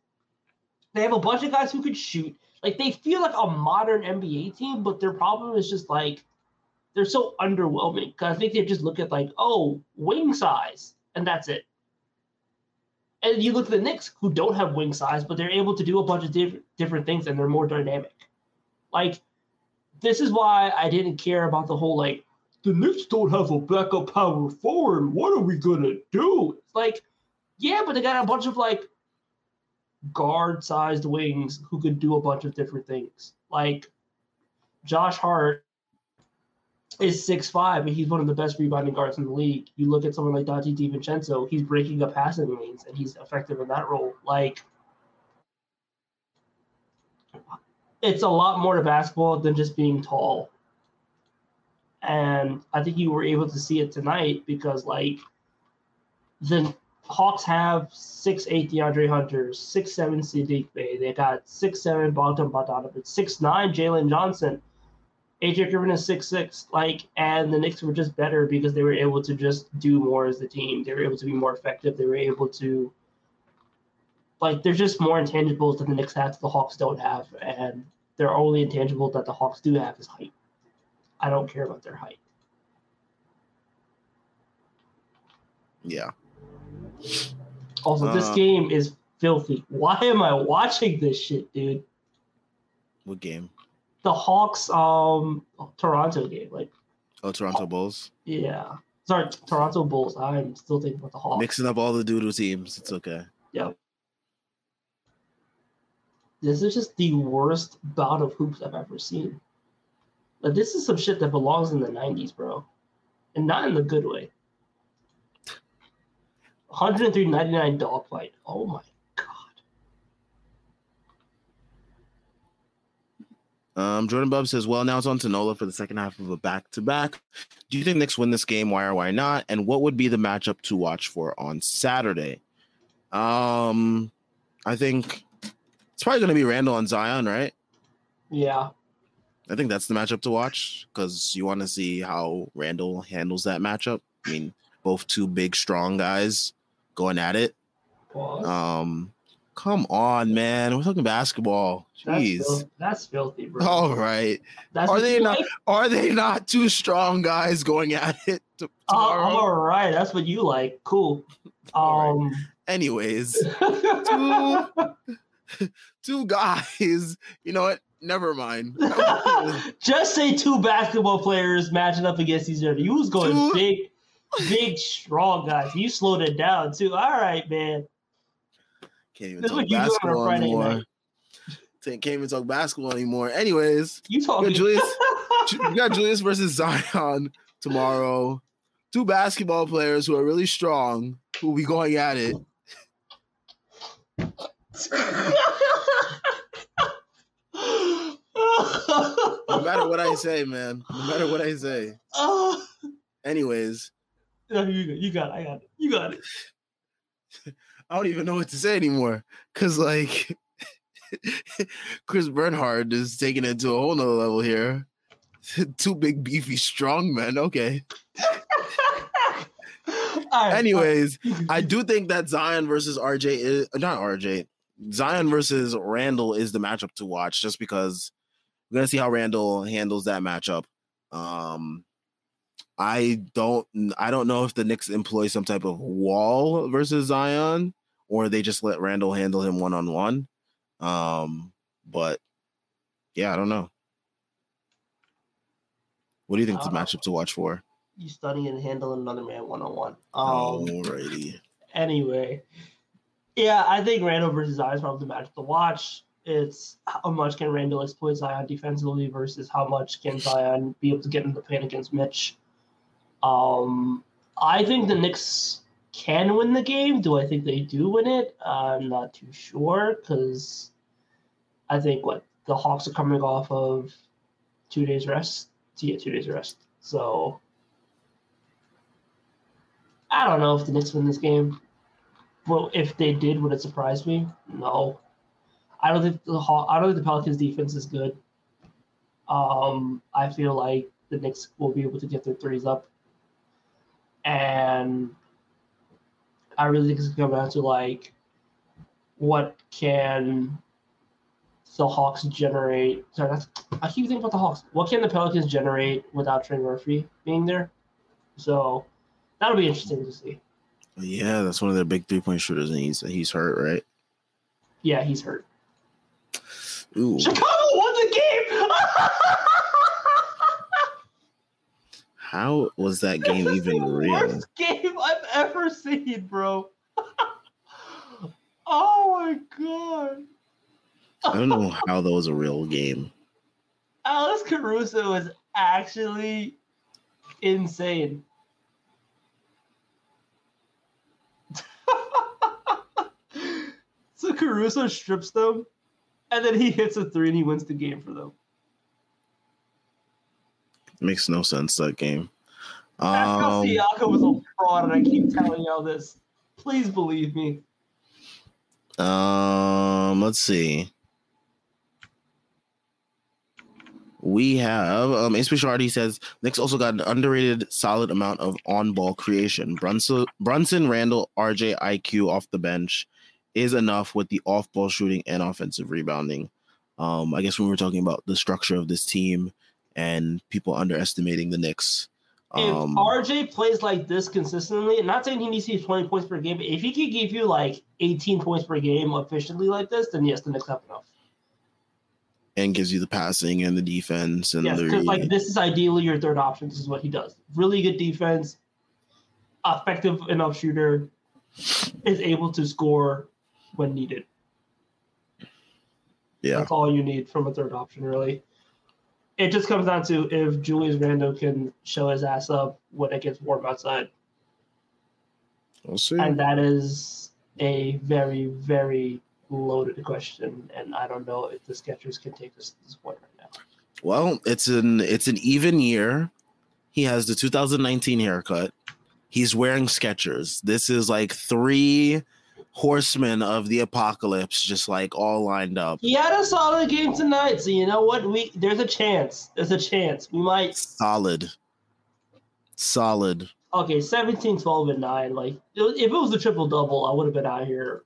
they have a bunch of guys who could shoot. Like they feel like a modern NBA team, but their problem is just like they're so underwhelming. Because I think they just look at like, oh, wing size, and that's it. And you look at the Knicks, who don't have wing size, but they're able to do a bunch of diff- different things, and they're more dynamic. Like this is why I didn't care about the whole like the Knicks don't have a backup power forward. What are we gonna do? Like, yeah, but they got a bunch of like guard sized wings who could do a bunch of different things. Like Josh Hart is six five, he's one of the best rebounding guards in the league. You look at someone like Donte DiVincenzo, he's breaking up passing lanes and he's effective in that role. Like it's a lot more to basketball than just being tall. And I think you were able to see it tonight because, like, the Hawks have six eight DeAndre Hunters, six seven Saddiq Bey. They got six seven Bogdan Bogdanovic, six nine Jalen Johnson. AJ Griffin is six six. Like, and the Knicks were just better because they were able to just do more as a team. They were able to be more effective. They were able to like there's just more intangibles that the Knicks have that the Hawks don't have, and their only intangible that the Hawks do have is height. I don't care about their height. Yeah. Also, this uh, game is filthy. Why am I watching this shit, dude? What game? The Hawks um Toronto game. Like Oh, Toronto Bulls? Yeah. Sorry, Toronto Bulls. I'm still thinking about the Hawks. Mixing up all the doodle teams. It's okay. Yep. This is just the worst bout of hoops I've ever seen. Like this is some shit that belongs in the '90s, bro, and not in the good way. 103.99 dogfight. Oh my god. Um, Jordan Bub says, "Well, now it's on to Nola for the second half of a back-to-back. Do you think Knicks win this game? Why or why not? And what would be the matchup to watch for on Saturday? Um, I think it's probably going to be Randle and Zion, right? Yeah. I think that's the matchup to watch because you want to see how Randle handles that matchup. I mean, both two big, strong guys going at it. Um, come on, man. We're talking basketball. Jeez, that's, fil- that's filthy, bro. All right. That's are they not? Like? Are they not two strong guys going at it? To, uh, all right. That's what you like. Cool. Um. Right. Anyways, two, two guys. You know what? Never mind. Just say two basketball players matching up against each other. You was going two... big, big, strong guys. You slowed it down too. All right, man. Can't even this talk basketball anymore. Can't even talk basketball anymore. Anyways, you talking? Julius? you got Julius versus Zion. tomorrow. Two basketball players who are really strong who will be going at it. No matter what I say, man. No matter what I say. Oh, Anyways, no, you, you got it. I got it. You got it. I don't even know what to say anymore. Cause like Chris Bernhard is taking it to a whole nother level here. Two big beefy strong men. Okay. Right, Anyways. I do think that Zion versus RJ is not RJ. Zion versus Randle is the matchup to watch just because we're gonna see how Randle handles that matchup. Um I don't I don't know if the Knicks employ some type of wall versus Zion or they just let Randle handle him one on one. Um but yeah, I don't know. What do you think the Uh, matchup to watch for? you studying and handling another man one on one. Oh. Um. Alrighty. Anyway, yeah, I think Randle versus Zion is probably the match to watch. It's how much can Randle exploit Zion defensively versus how much can Zion be able to get in the paint against Mitch. Um, I think the Knicks can win the game. Do I think they do win it? I'm not too sure because I think what the Hawks are coming off of two days rest. Yeah, two days rest. So I don't know if the Knicks win this game. Well, if they did, would it surprise me? No. I don't think the I don't think the Pelicans defense is good. Um, I feel like the Knicks will be able to get their threes up, and I really think it's gonna come down to like what can the Hawks generate. Sorry, that's, I keep thinking about the Hawks. What can the Pelicans generate without Trey Murphy being there? So that'll be interesting to see. Yeah, that's one of their big three point shooters, and he's he's hurt, right? Yeah, he's hurt. Ooh, Chicago won the game. how was that game This even the real? Worst game I've ever seen, bro. oh my god. I don't know how that was a real game. Alex Caruso is actually insane. so Caruso strips them, and then he hits a three and he wins the game for them. Makes no sense that game. Pascal Um, Siakam was a fraud, and I keep telling y'all this. Please believe me. um, let's see. We have um Ace Shardy says Knicks also got an underrated solid amount of on-ball creation. Brunson, Brunson, Randle, RJ, IQ off the bench is enough with the off-ball shooting and offensive rebounding. Um, I guess when we were talking about the structure of this team and people underestimating the Knicks. If Um, RJ plays like this consistently, and not saying he needs to get 20 points per game, but if he could give you like 18 points per game efficiently like this, then yes, the Knicks have enough. and gives you the passing and the defense and Yes, the like this is ideally your third option. This is what he does. Really good defense, effective enough shooter, is able to score when needed. yeah. That's all you need from a third option, really. It just comes down to if Julius Randle can show his ass up when it gets warm outside. We'll see. And that is a very, very loaded question. And I don't know if the Skechers can take this to this point right now. Well, it's an it's an even year. He has the 2019 haircut. He's wearing Skechers. This is like three horsemen of the apocalypse, just like all lined up. He had a solid game tonight, so you know what? We there's a chance. There's a chance. We might Solid. Solid. okay, 17, 12, and 9. Like if it was a triple double, I would have been out here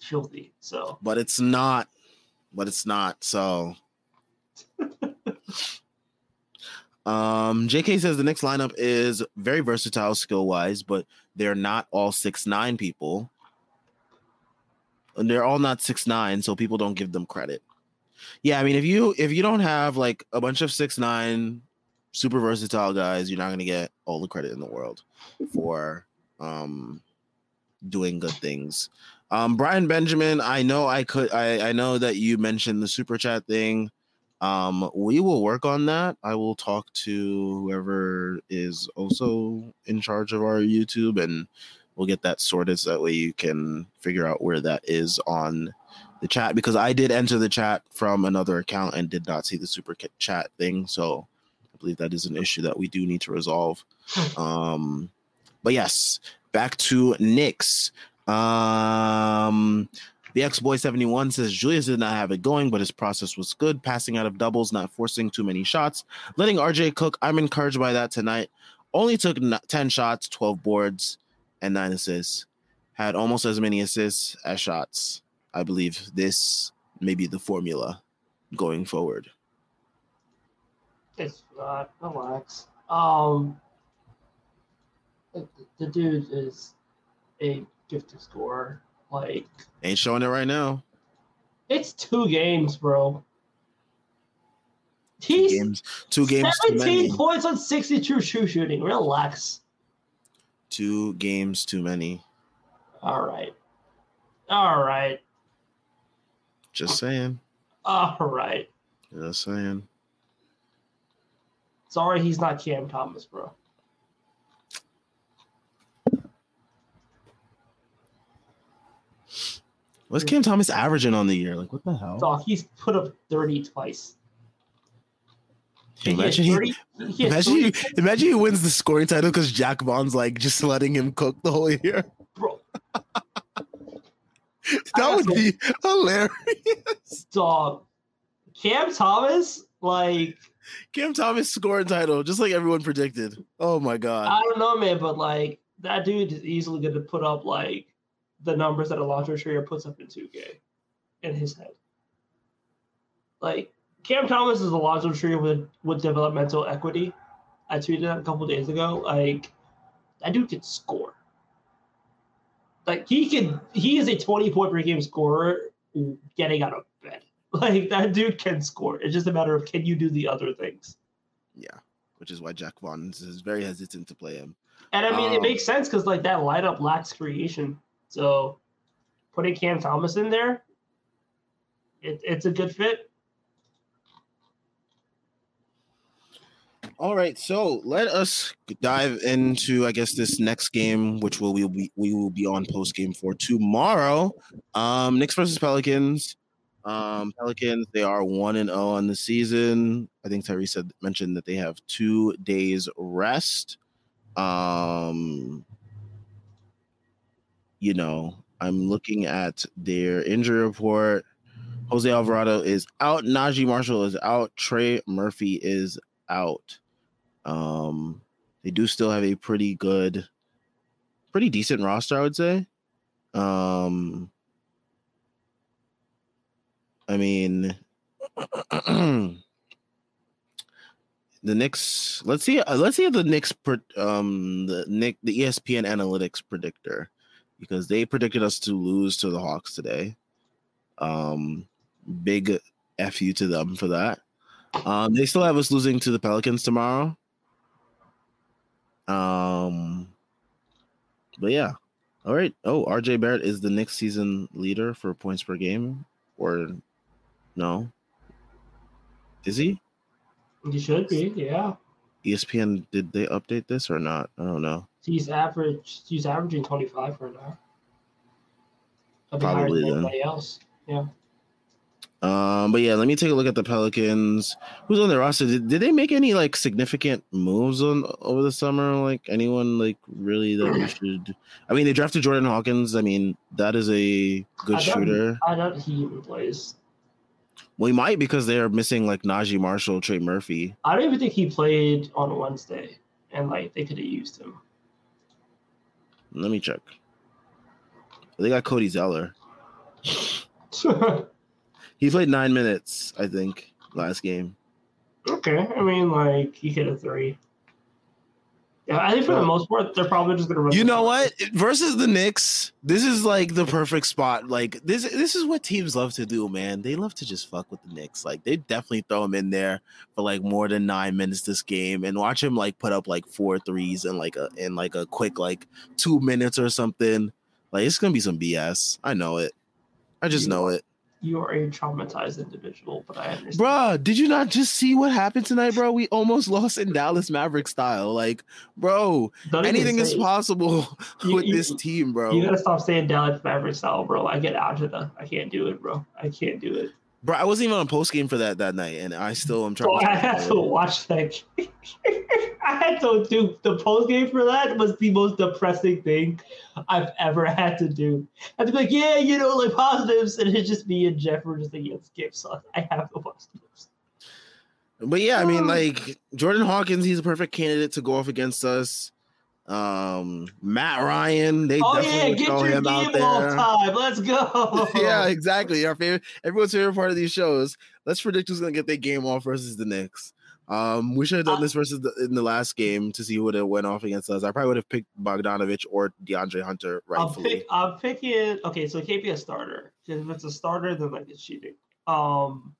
filthy. So But it's not. But it's not. So Um, JK says the next lineup is very versatile skill wise, but they're not all six nine people. And they're all not six nine, so people don't give them credit. Yeah, I mean, if you if you don't have like a bunch of six nine super versatile guys, you're not gonna get all the credit in the world for um doing good things. Um, Brian Benjamin, I know I could I, I know that you mentioned the super chat thing. Um, we will work on that. I will talk to whoever is also in charge of our YouTube and we'll get that sorted so that way you can figure out where that is on the chat because I did enter the chat from another account and did not see the super chat thing. So I believe that is an issue that we do need to resolve. Um, but yes, back to Knicks. Um, the X Boy 71 says Julius did not have it going, but his process was good, passing out of doubles, not forcing too many shots, letting RJ cook. I'm encouraged by that tonight. Only took 10 shots, 12 boards, and nine assists. Had almost as many assists as shots. I believe this may be the formula going forward. It's not. Relax. Um, the, dude is a gifted scorer. Like, ain't showing it right now. It's two games, bro. He's two games. Two games. 17 points on 62 true shooting. Relax. Two games too many. All right. All right. Just saying. All right. Just saying. Sorry, he's not Cam Thomas, bro. What's Cam Thomas averaging on the year? Like, what the hell? Dog, he's put up 30 twice. Imagine he, 30, he imagine, he, imagine he wins the scoring title because Jacque Vaughn's like just letting him cook the whole year. Bro. that would be hilarious. Dog. Cam Thomas, like Cam Thomas scoring title, just like everyone predicted. Oh my god. I don't know, man, but like that dude is easily going to put up like the numbers that Alonzo Trier puts up in 2K in his head. Like Cam Thomas is a Alonzo Trier with with developmental equity. I tweeted that a couple days ago. Like that dude can score. Like he can, he is a twenty point per game scorer getting out of bed. Like that dude can score. It's just a matter of can you do the other things. Yeah, which is why Jacque Vaughn is very hesitant to play him. And I mean, um, it makes sense because like that lineup lacks creation. So putting Cam Thomas in there, it, it's a good fit. All right, so let us dive into, I guess, this next game, which will we will be we will be on post game for tomorrow. Um, Knicks versus Pelicans. Um, Pelicans they are one and zero oh on the season. I think Tyree said mentioned that they have two days rest. Um, you know, I'm looking at their injury report. Jose Alvarado is out. Naji Marshall is out. Trey Murphy is out. Um, they do still have a pretty good, pretty decent roster, I would say. Um, I mean, the Knicks. Let's see. Uh, let's see the Knicks. Um, the Nick, the ESPN analytics predictor, because they predicted us to lose to the Hawks today. Um, big f you to them for that. Um, they still have us losing to the Pelicans tomorrow. Um, but yeah. All right. Oh, RJ Barrett is the next season leader for points per game, or no? Is he? He should be. Yeah. ESPN did they update this or not? I don't know. He's average. He's averaging twenty five right now. Probably then. Anybody else? Yeah. Um, but yeah, let me take a look at the Pelicans. Who's on their roster? Did, did they make any like significant moves on over the summer? Like anyone like really that we should? I mean, they drafted Jordan Hawkins. I mean, that is a good I shooter. I doubt he even plays. Well, he might because they are missing like Naji Marshall, Trey Murphy. I don't even think he played on Wednesday, and like they could have used him. Let me check. They got Cody Zeller. He played nine minutes, I think, last game. Okay, I mean, like he hit a three. Yeah, I think for the most part, they're probably just gonna. you know what? Versus the Knicks, this is like the perfect spot. Like this, this is what teams love to do, man. They love to just fuck with the Knicks. Like they definitely throw him in there for like more than nine minutes this game, and watch him like put up like four threes and like a in like a quick like two minutes or something. Like it's gonna be some BS. I know it. I just know it. You are a traumatized individual, but I understand. Bruh, did you not just see what happened tonight, bro? We almost lost in Dallas Maverick style. Like, bro, Don't anything is possible You- with you- this team, bro. You gotta stop saying Dallas Maverick style, bro. I get agita. I can't do it, bro. I can't do it. Bro, I wasn't even on post game for that that night, and I still am So trying. I had to watch that. game. I had to do the post game for that was the most depressing thing I've ever had to do. I had to be like, yeah, you know, like positives, and it's just me and Jeff were just like, yeah, game sucks. I have no positives. But yeah, I mean, Oh. like Jordan Hawkins, he's a perfect candidate to go off against us. Um, Matt Ryan, they Oh definitely yeah, get throw your him out game off there. time. Let's go. yeah, exactly. Our favorite, everyone's favorite part of these shows. Let's predict who's gonna get their game off versus the Knicks. Um, we should have done Uh, this versus the, in the last game to see who would have went off against us. I probably would have picked Bogdanovic or DeAndre Hunter rightfully. pick, I'm picking. Okay, so it can't be a starter. 'cause If it's a starter, then like it's cheating. Um,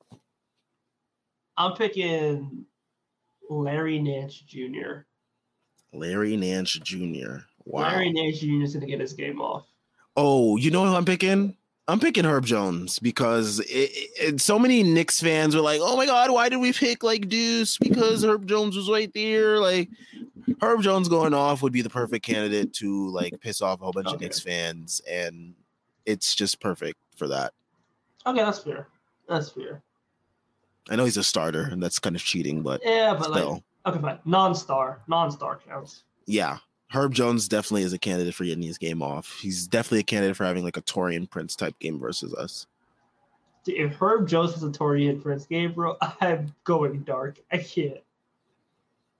I'm picking Larry Nance Jr. Larry Nance Jr. Wow. Larry Nance Jr. is gonna get his game off. Oh, you know who I'm picking? I'm picking Herb Jones because it, it, it- so many Knicks fans were like, "Oh my God, why did we pick like Deuce? Because Herb Jones was right there." Like Herb Jones going off would be the perfect candidate to like piss off a whole bunch of Okay. Knicks fans, and it's just perfect for that. Okay, that's fair. That's fair. I know he's a starter, and that's kind of cheating, but Yeah, but like, still, okay, fine. Non-star, non-star counts. yeah. Herb Jones definitely is a candidate for getting his game off. He's definitely a candidate for having like a Taurean Prince type game versus us. Dude, if Herb Jones is a Taurean Prince game, bro, I'm going dark. I can't.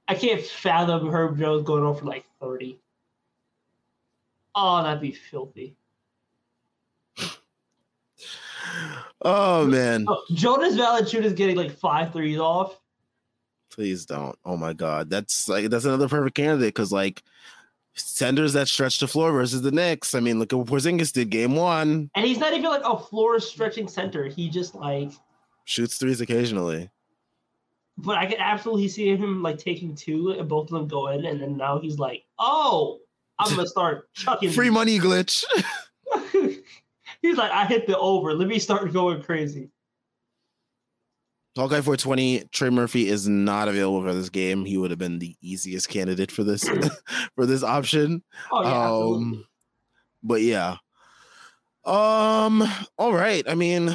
I can't fathom Herb Jones going on for like 30. Oh, that'd be filthy. Oh man. Oh, Jonas Valanciunas getting like five threes off. Please don't. Oh my god, that's like that's another perfect candidate because like senders that stretch the floor versus the Knicks. I mean, look at what Porzingis did game one. And he's not even like a floor stretching center. He just like, Shoots threes occasionally. but I could absolutely see him like taking two and both of them go in. And then now he's like, oh, I'm going to start chucking. Free money glitch. he's like, I hit the over. Let me start going crazy. Hawkeye 420, Trey Murphy is not available for this game. He would have been the easiest candidate for this for this option. Oh, yeah. um but yeah. Um all right. I mean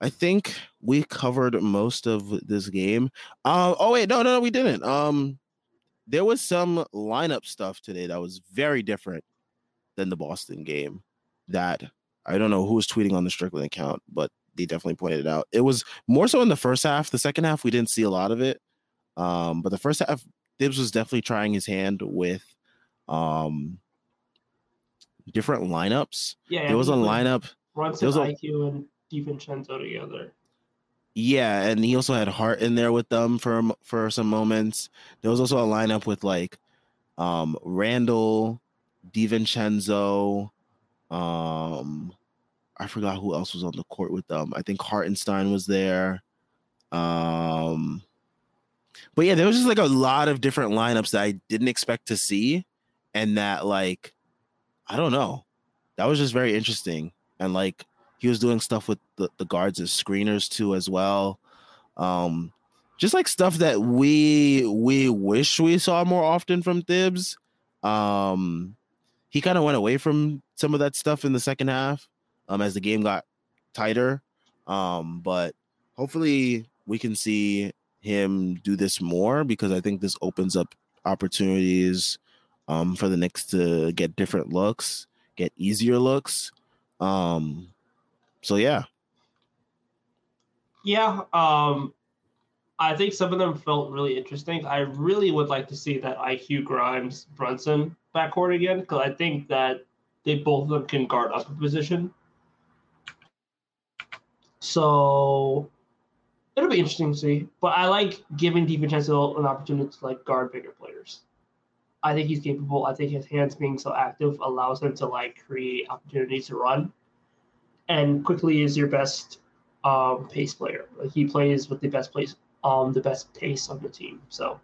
I think we covered most of this game. Uh, oh wait, no, no, no, we didn't. Um there was some lineup stuff today that was very different than the Boston game that I don't know who was tweeting on the Strickland account, but they definitely pointed it out. It was more so in the first half. The second half, we didn't see a lot of it. Um, but the first half, Thibs was definitely trying his hand with um different lineups. yeah, There was a lineup. Brunson, there was a- IQ, and DiVincenzo together. Yeah, and he also had Hart in there with them for for some moments. There was also a lineup with like um Randle, DiVincenzo, um I forgot who else was on the court with them. I think Hartenstein was there. Um but yeah, there was just like a lot of different lineups that I didn't expect to see and that like I don't know. That was just very interesting and like he was doing stuff with the, the guards as screeners too as well um just like stuff that we we wish we saw more often from Thibs. Um he kind of went away from some of that stuff in the second half um as the game got tighter. Um but hopefully we can see him do this more because I think this opens up opportunities um for the Knicks to get different looks, get easier looks. Um so yeah. Yeah, um, I think some of them felt really interesting. I really would like to see that IQ Grimes Brunson backcourt again because I think that they both of them can guard up a position. So it'll be interesting to see. But I like giving DiVincenzo an opportunity to like guard bigger players. I think he's capable. I think his hands being so active allows him to like create opportunities to run. And Quickley is your best um, pace player. Like he plays with the best place, um, the best pace on the team. So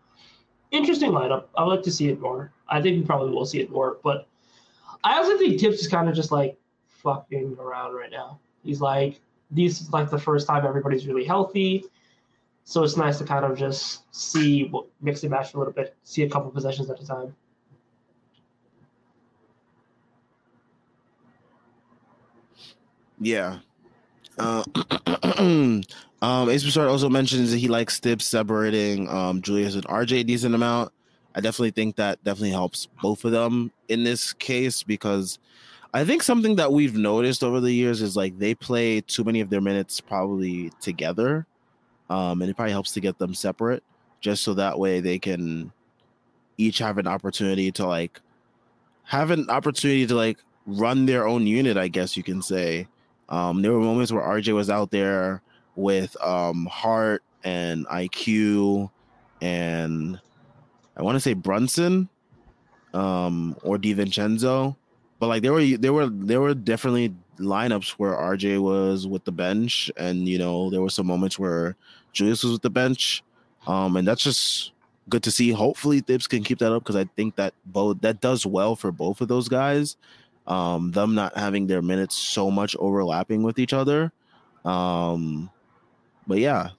interesting lineup. I would like to see it more. I think we probably will see it more, but I also think Thibs is kind of just like fucking around right now. He's like, these is like the first time everybody's really healthy. So it's nice to kind of just see what mix and match a little bit, see a couple possessions at a time. Yeah. Uh, um, Ace Broussard also mentions that he likes Thibs separating um, Julius and RJ a decent amount. I definitely think that definitely helps both of them in this case because I think something that we've noticed over the years is like they play too many of their minutes probably together. Um, and it probably helps to get them separate just so that way they can each have an opportunity to like have an opportunity to like run their own unit, I guess you can say. Um, there were moments where RJ was out there with um, Hart and IQ and I want to say Brunson um, or DiVincenzo, but like there were there were there were definitely lineups where RJ was with the bench, and you know there were some moments where Julius was with the bench, um, and that's just good to see. Hopefully, Thibs can keep that up because I think that both that does well for both of those guys. Um, them not having their minutes so much overlapping with each other. Um, but yeah,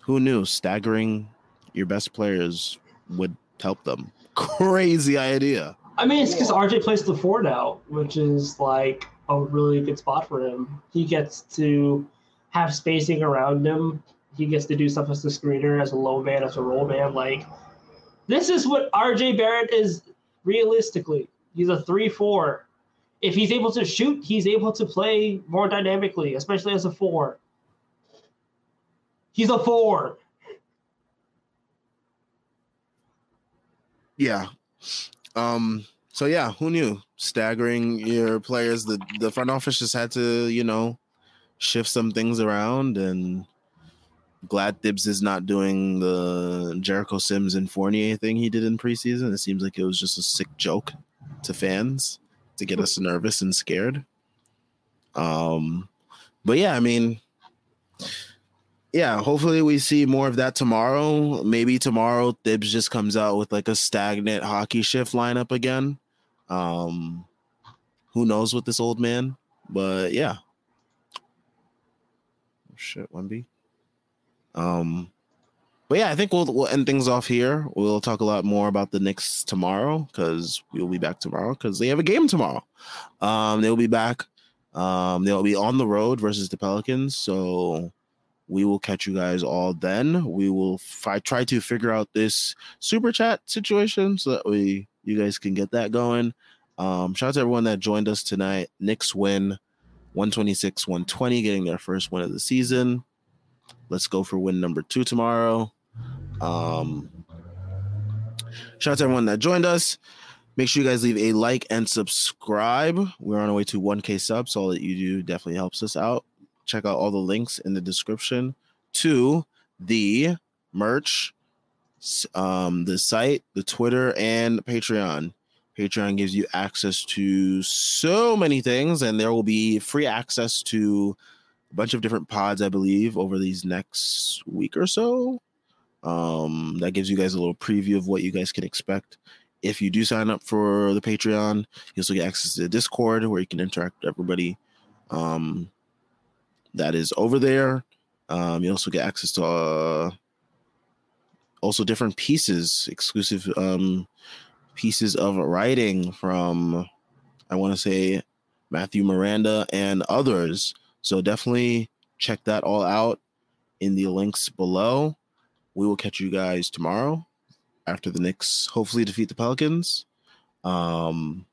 who knew staggering your best players would help them? Crazy idea. I mean, it's because RJ plays the four now, which is like a really good spot for him. He gets to have spacing around him. He gets to do stuff as a screener, as a low man, as a roll man. Like, this is what RJ Barrett is realistically. He's a 3 4. If he's able to shoot, he's able to play more dynamically, especially as a 4. He's a 4. Yeah. Um, so yeah, who knew? Staggering your players. The the front office just had to, you know, shift some things around and glad Thibs is not doing the Jericho Sims and Fournier thing he did in preseason. It seems like it was just a sick joke to fans to get us nervous and scared. Um, but yeah, I mean, yeah, hopefully we see more of that tomorrow. Maybe tomorrow Thibs just comes out with like a stagnant hockey shift lineup again. Um, who knows with this old man? But yeah. Oh, shit, Wemby. Um, but yeah, I think we'll we'll end things off here. We'll talk a lot more about the Knicks tomorrow because we'll be back tomorrow because they have a game tomorrow. Um, they'll be back. Um, they'll be on the road versus the Pelicans. So we will catch you guys all then. We will fi- try to figure out this super chat situation so that we you guys can get that going. Um, shout out to everyone that joined us tonight. Knicks win 126 120, getting their first win of the season. Let's go for win number two tomorrow. Um, shout out to everyone that joined us. Make sure you guys leave a like and subscribe. We're on our way to 1K subs. All that you do definitely helps us out. Check out all the links in the description to the merch, um, the site, the Twitter, and Patreon. Patreon gives you access to so many things, and there will be free access to a bunch of different pods, I believe, over these next week or so. Um, that gives you guys a little preview of what you guys can expect. If you do sign up for the Patreon, you also get access to the Discord where you can interact with everybody um, that is over there. Um, you also get access to uh, also different pieces, exclusive um, pieces of writing from, I want to say, Matthew Miranda and others. So definitely check that all out in the links below. We will catch you guys tomorrow after the Knicks hopefully defeat the Pelicans. Um,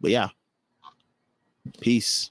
but yeah, peace.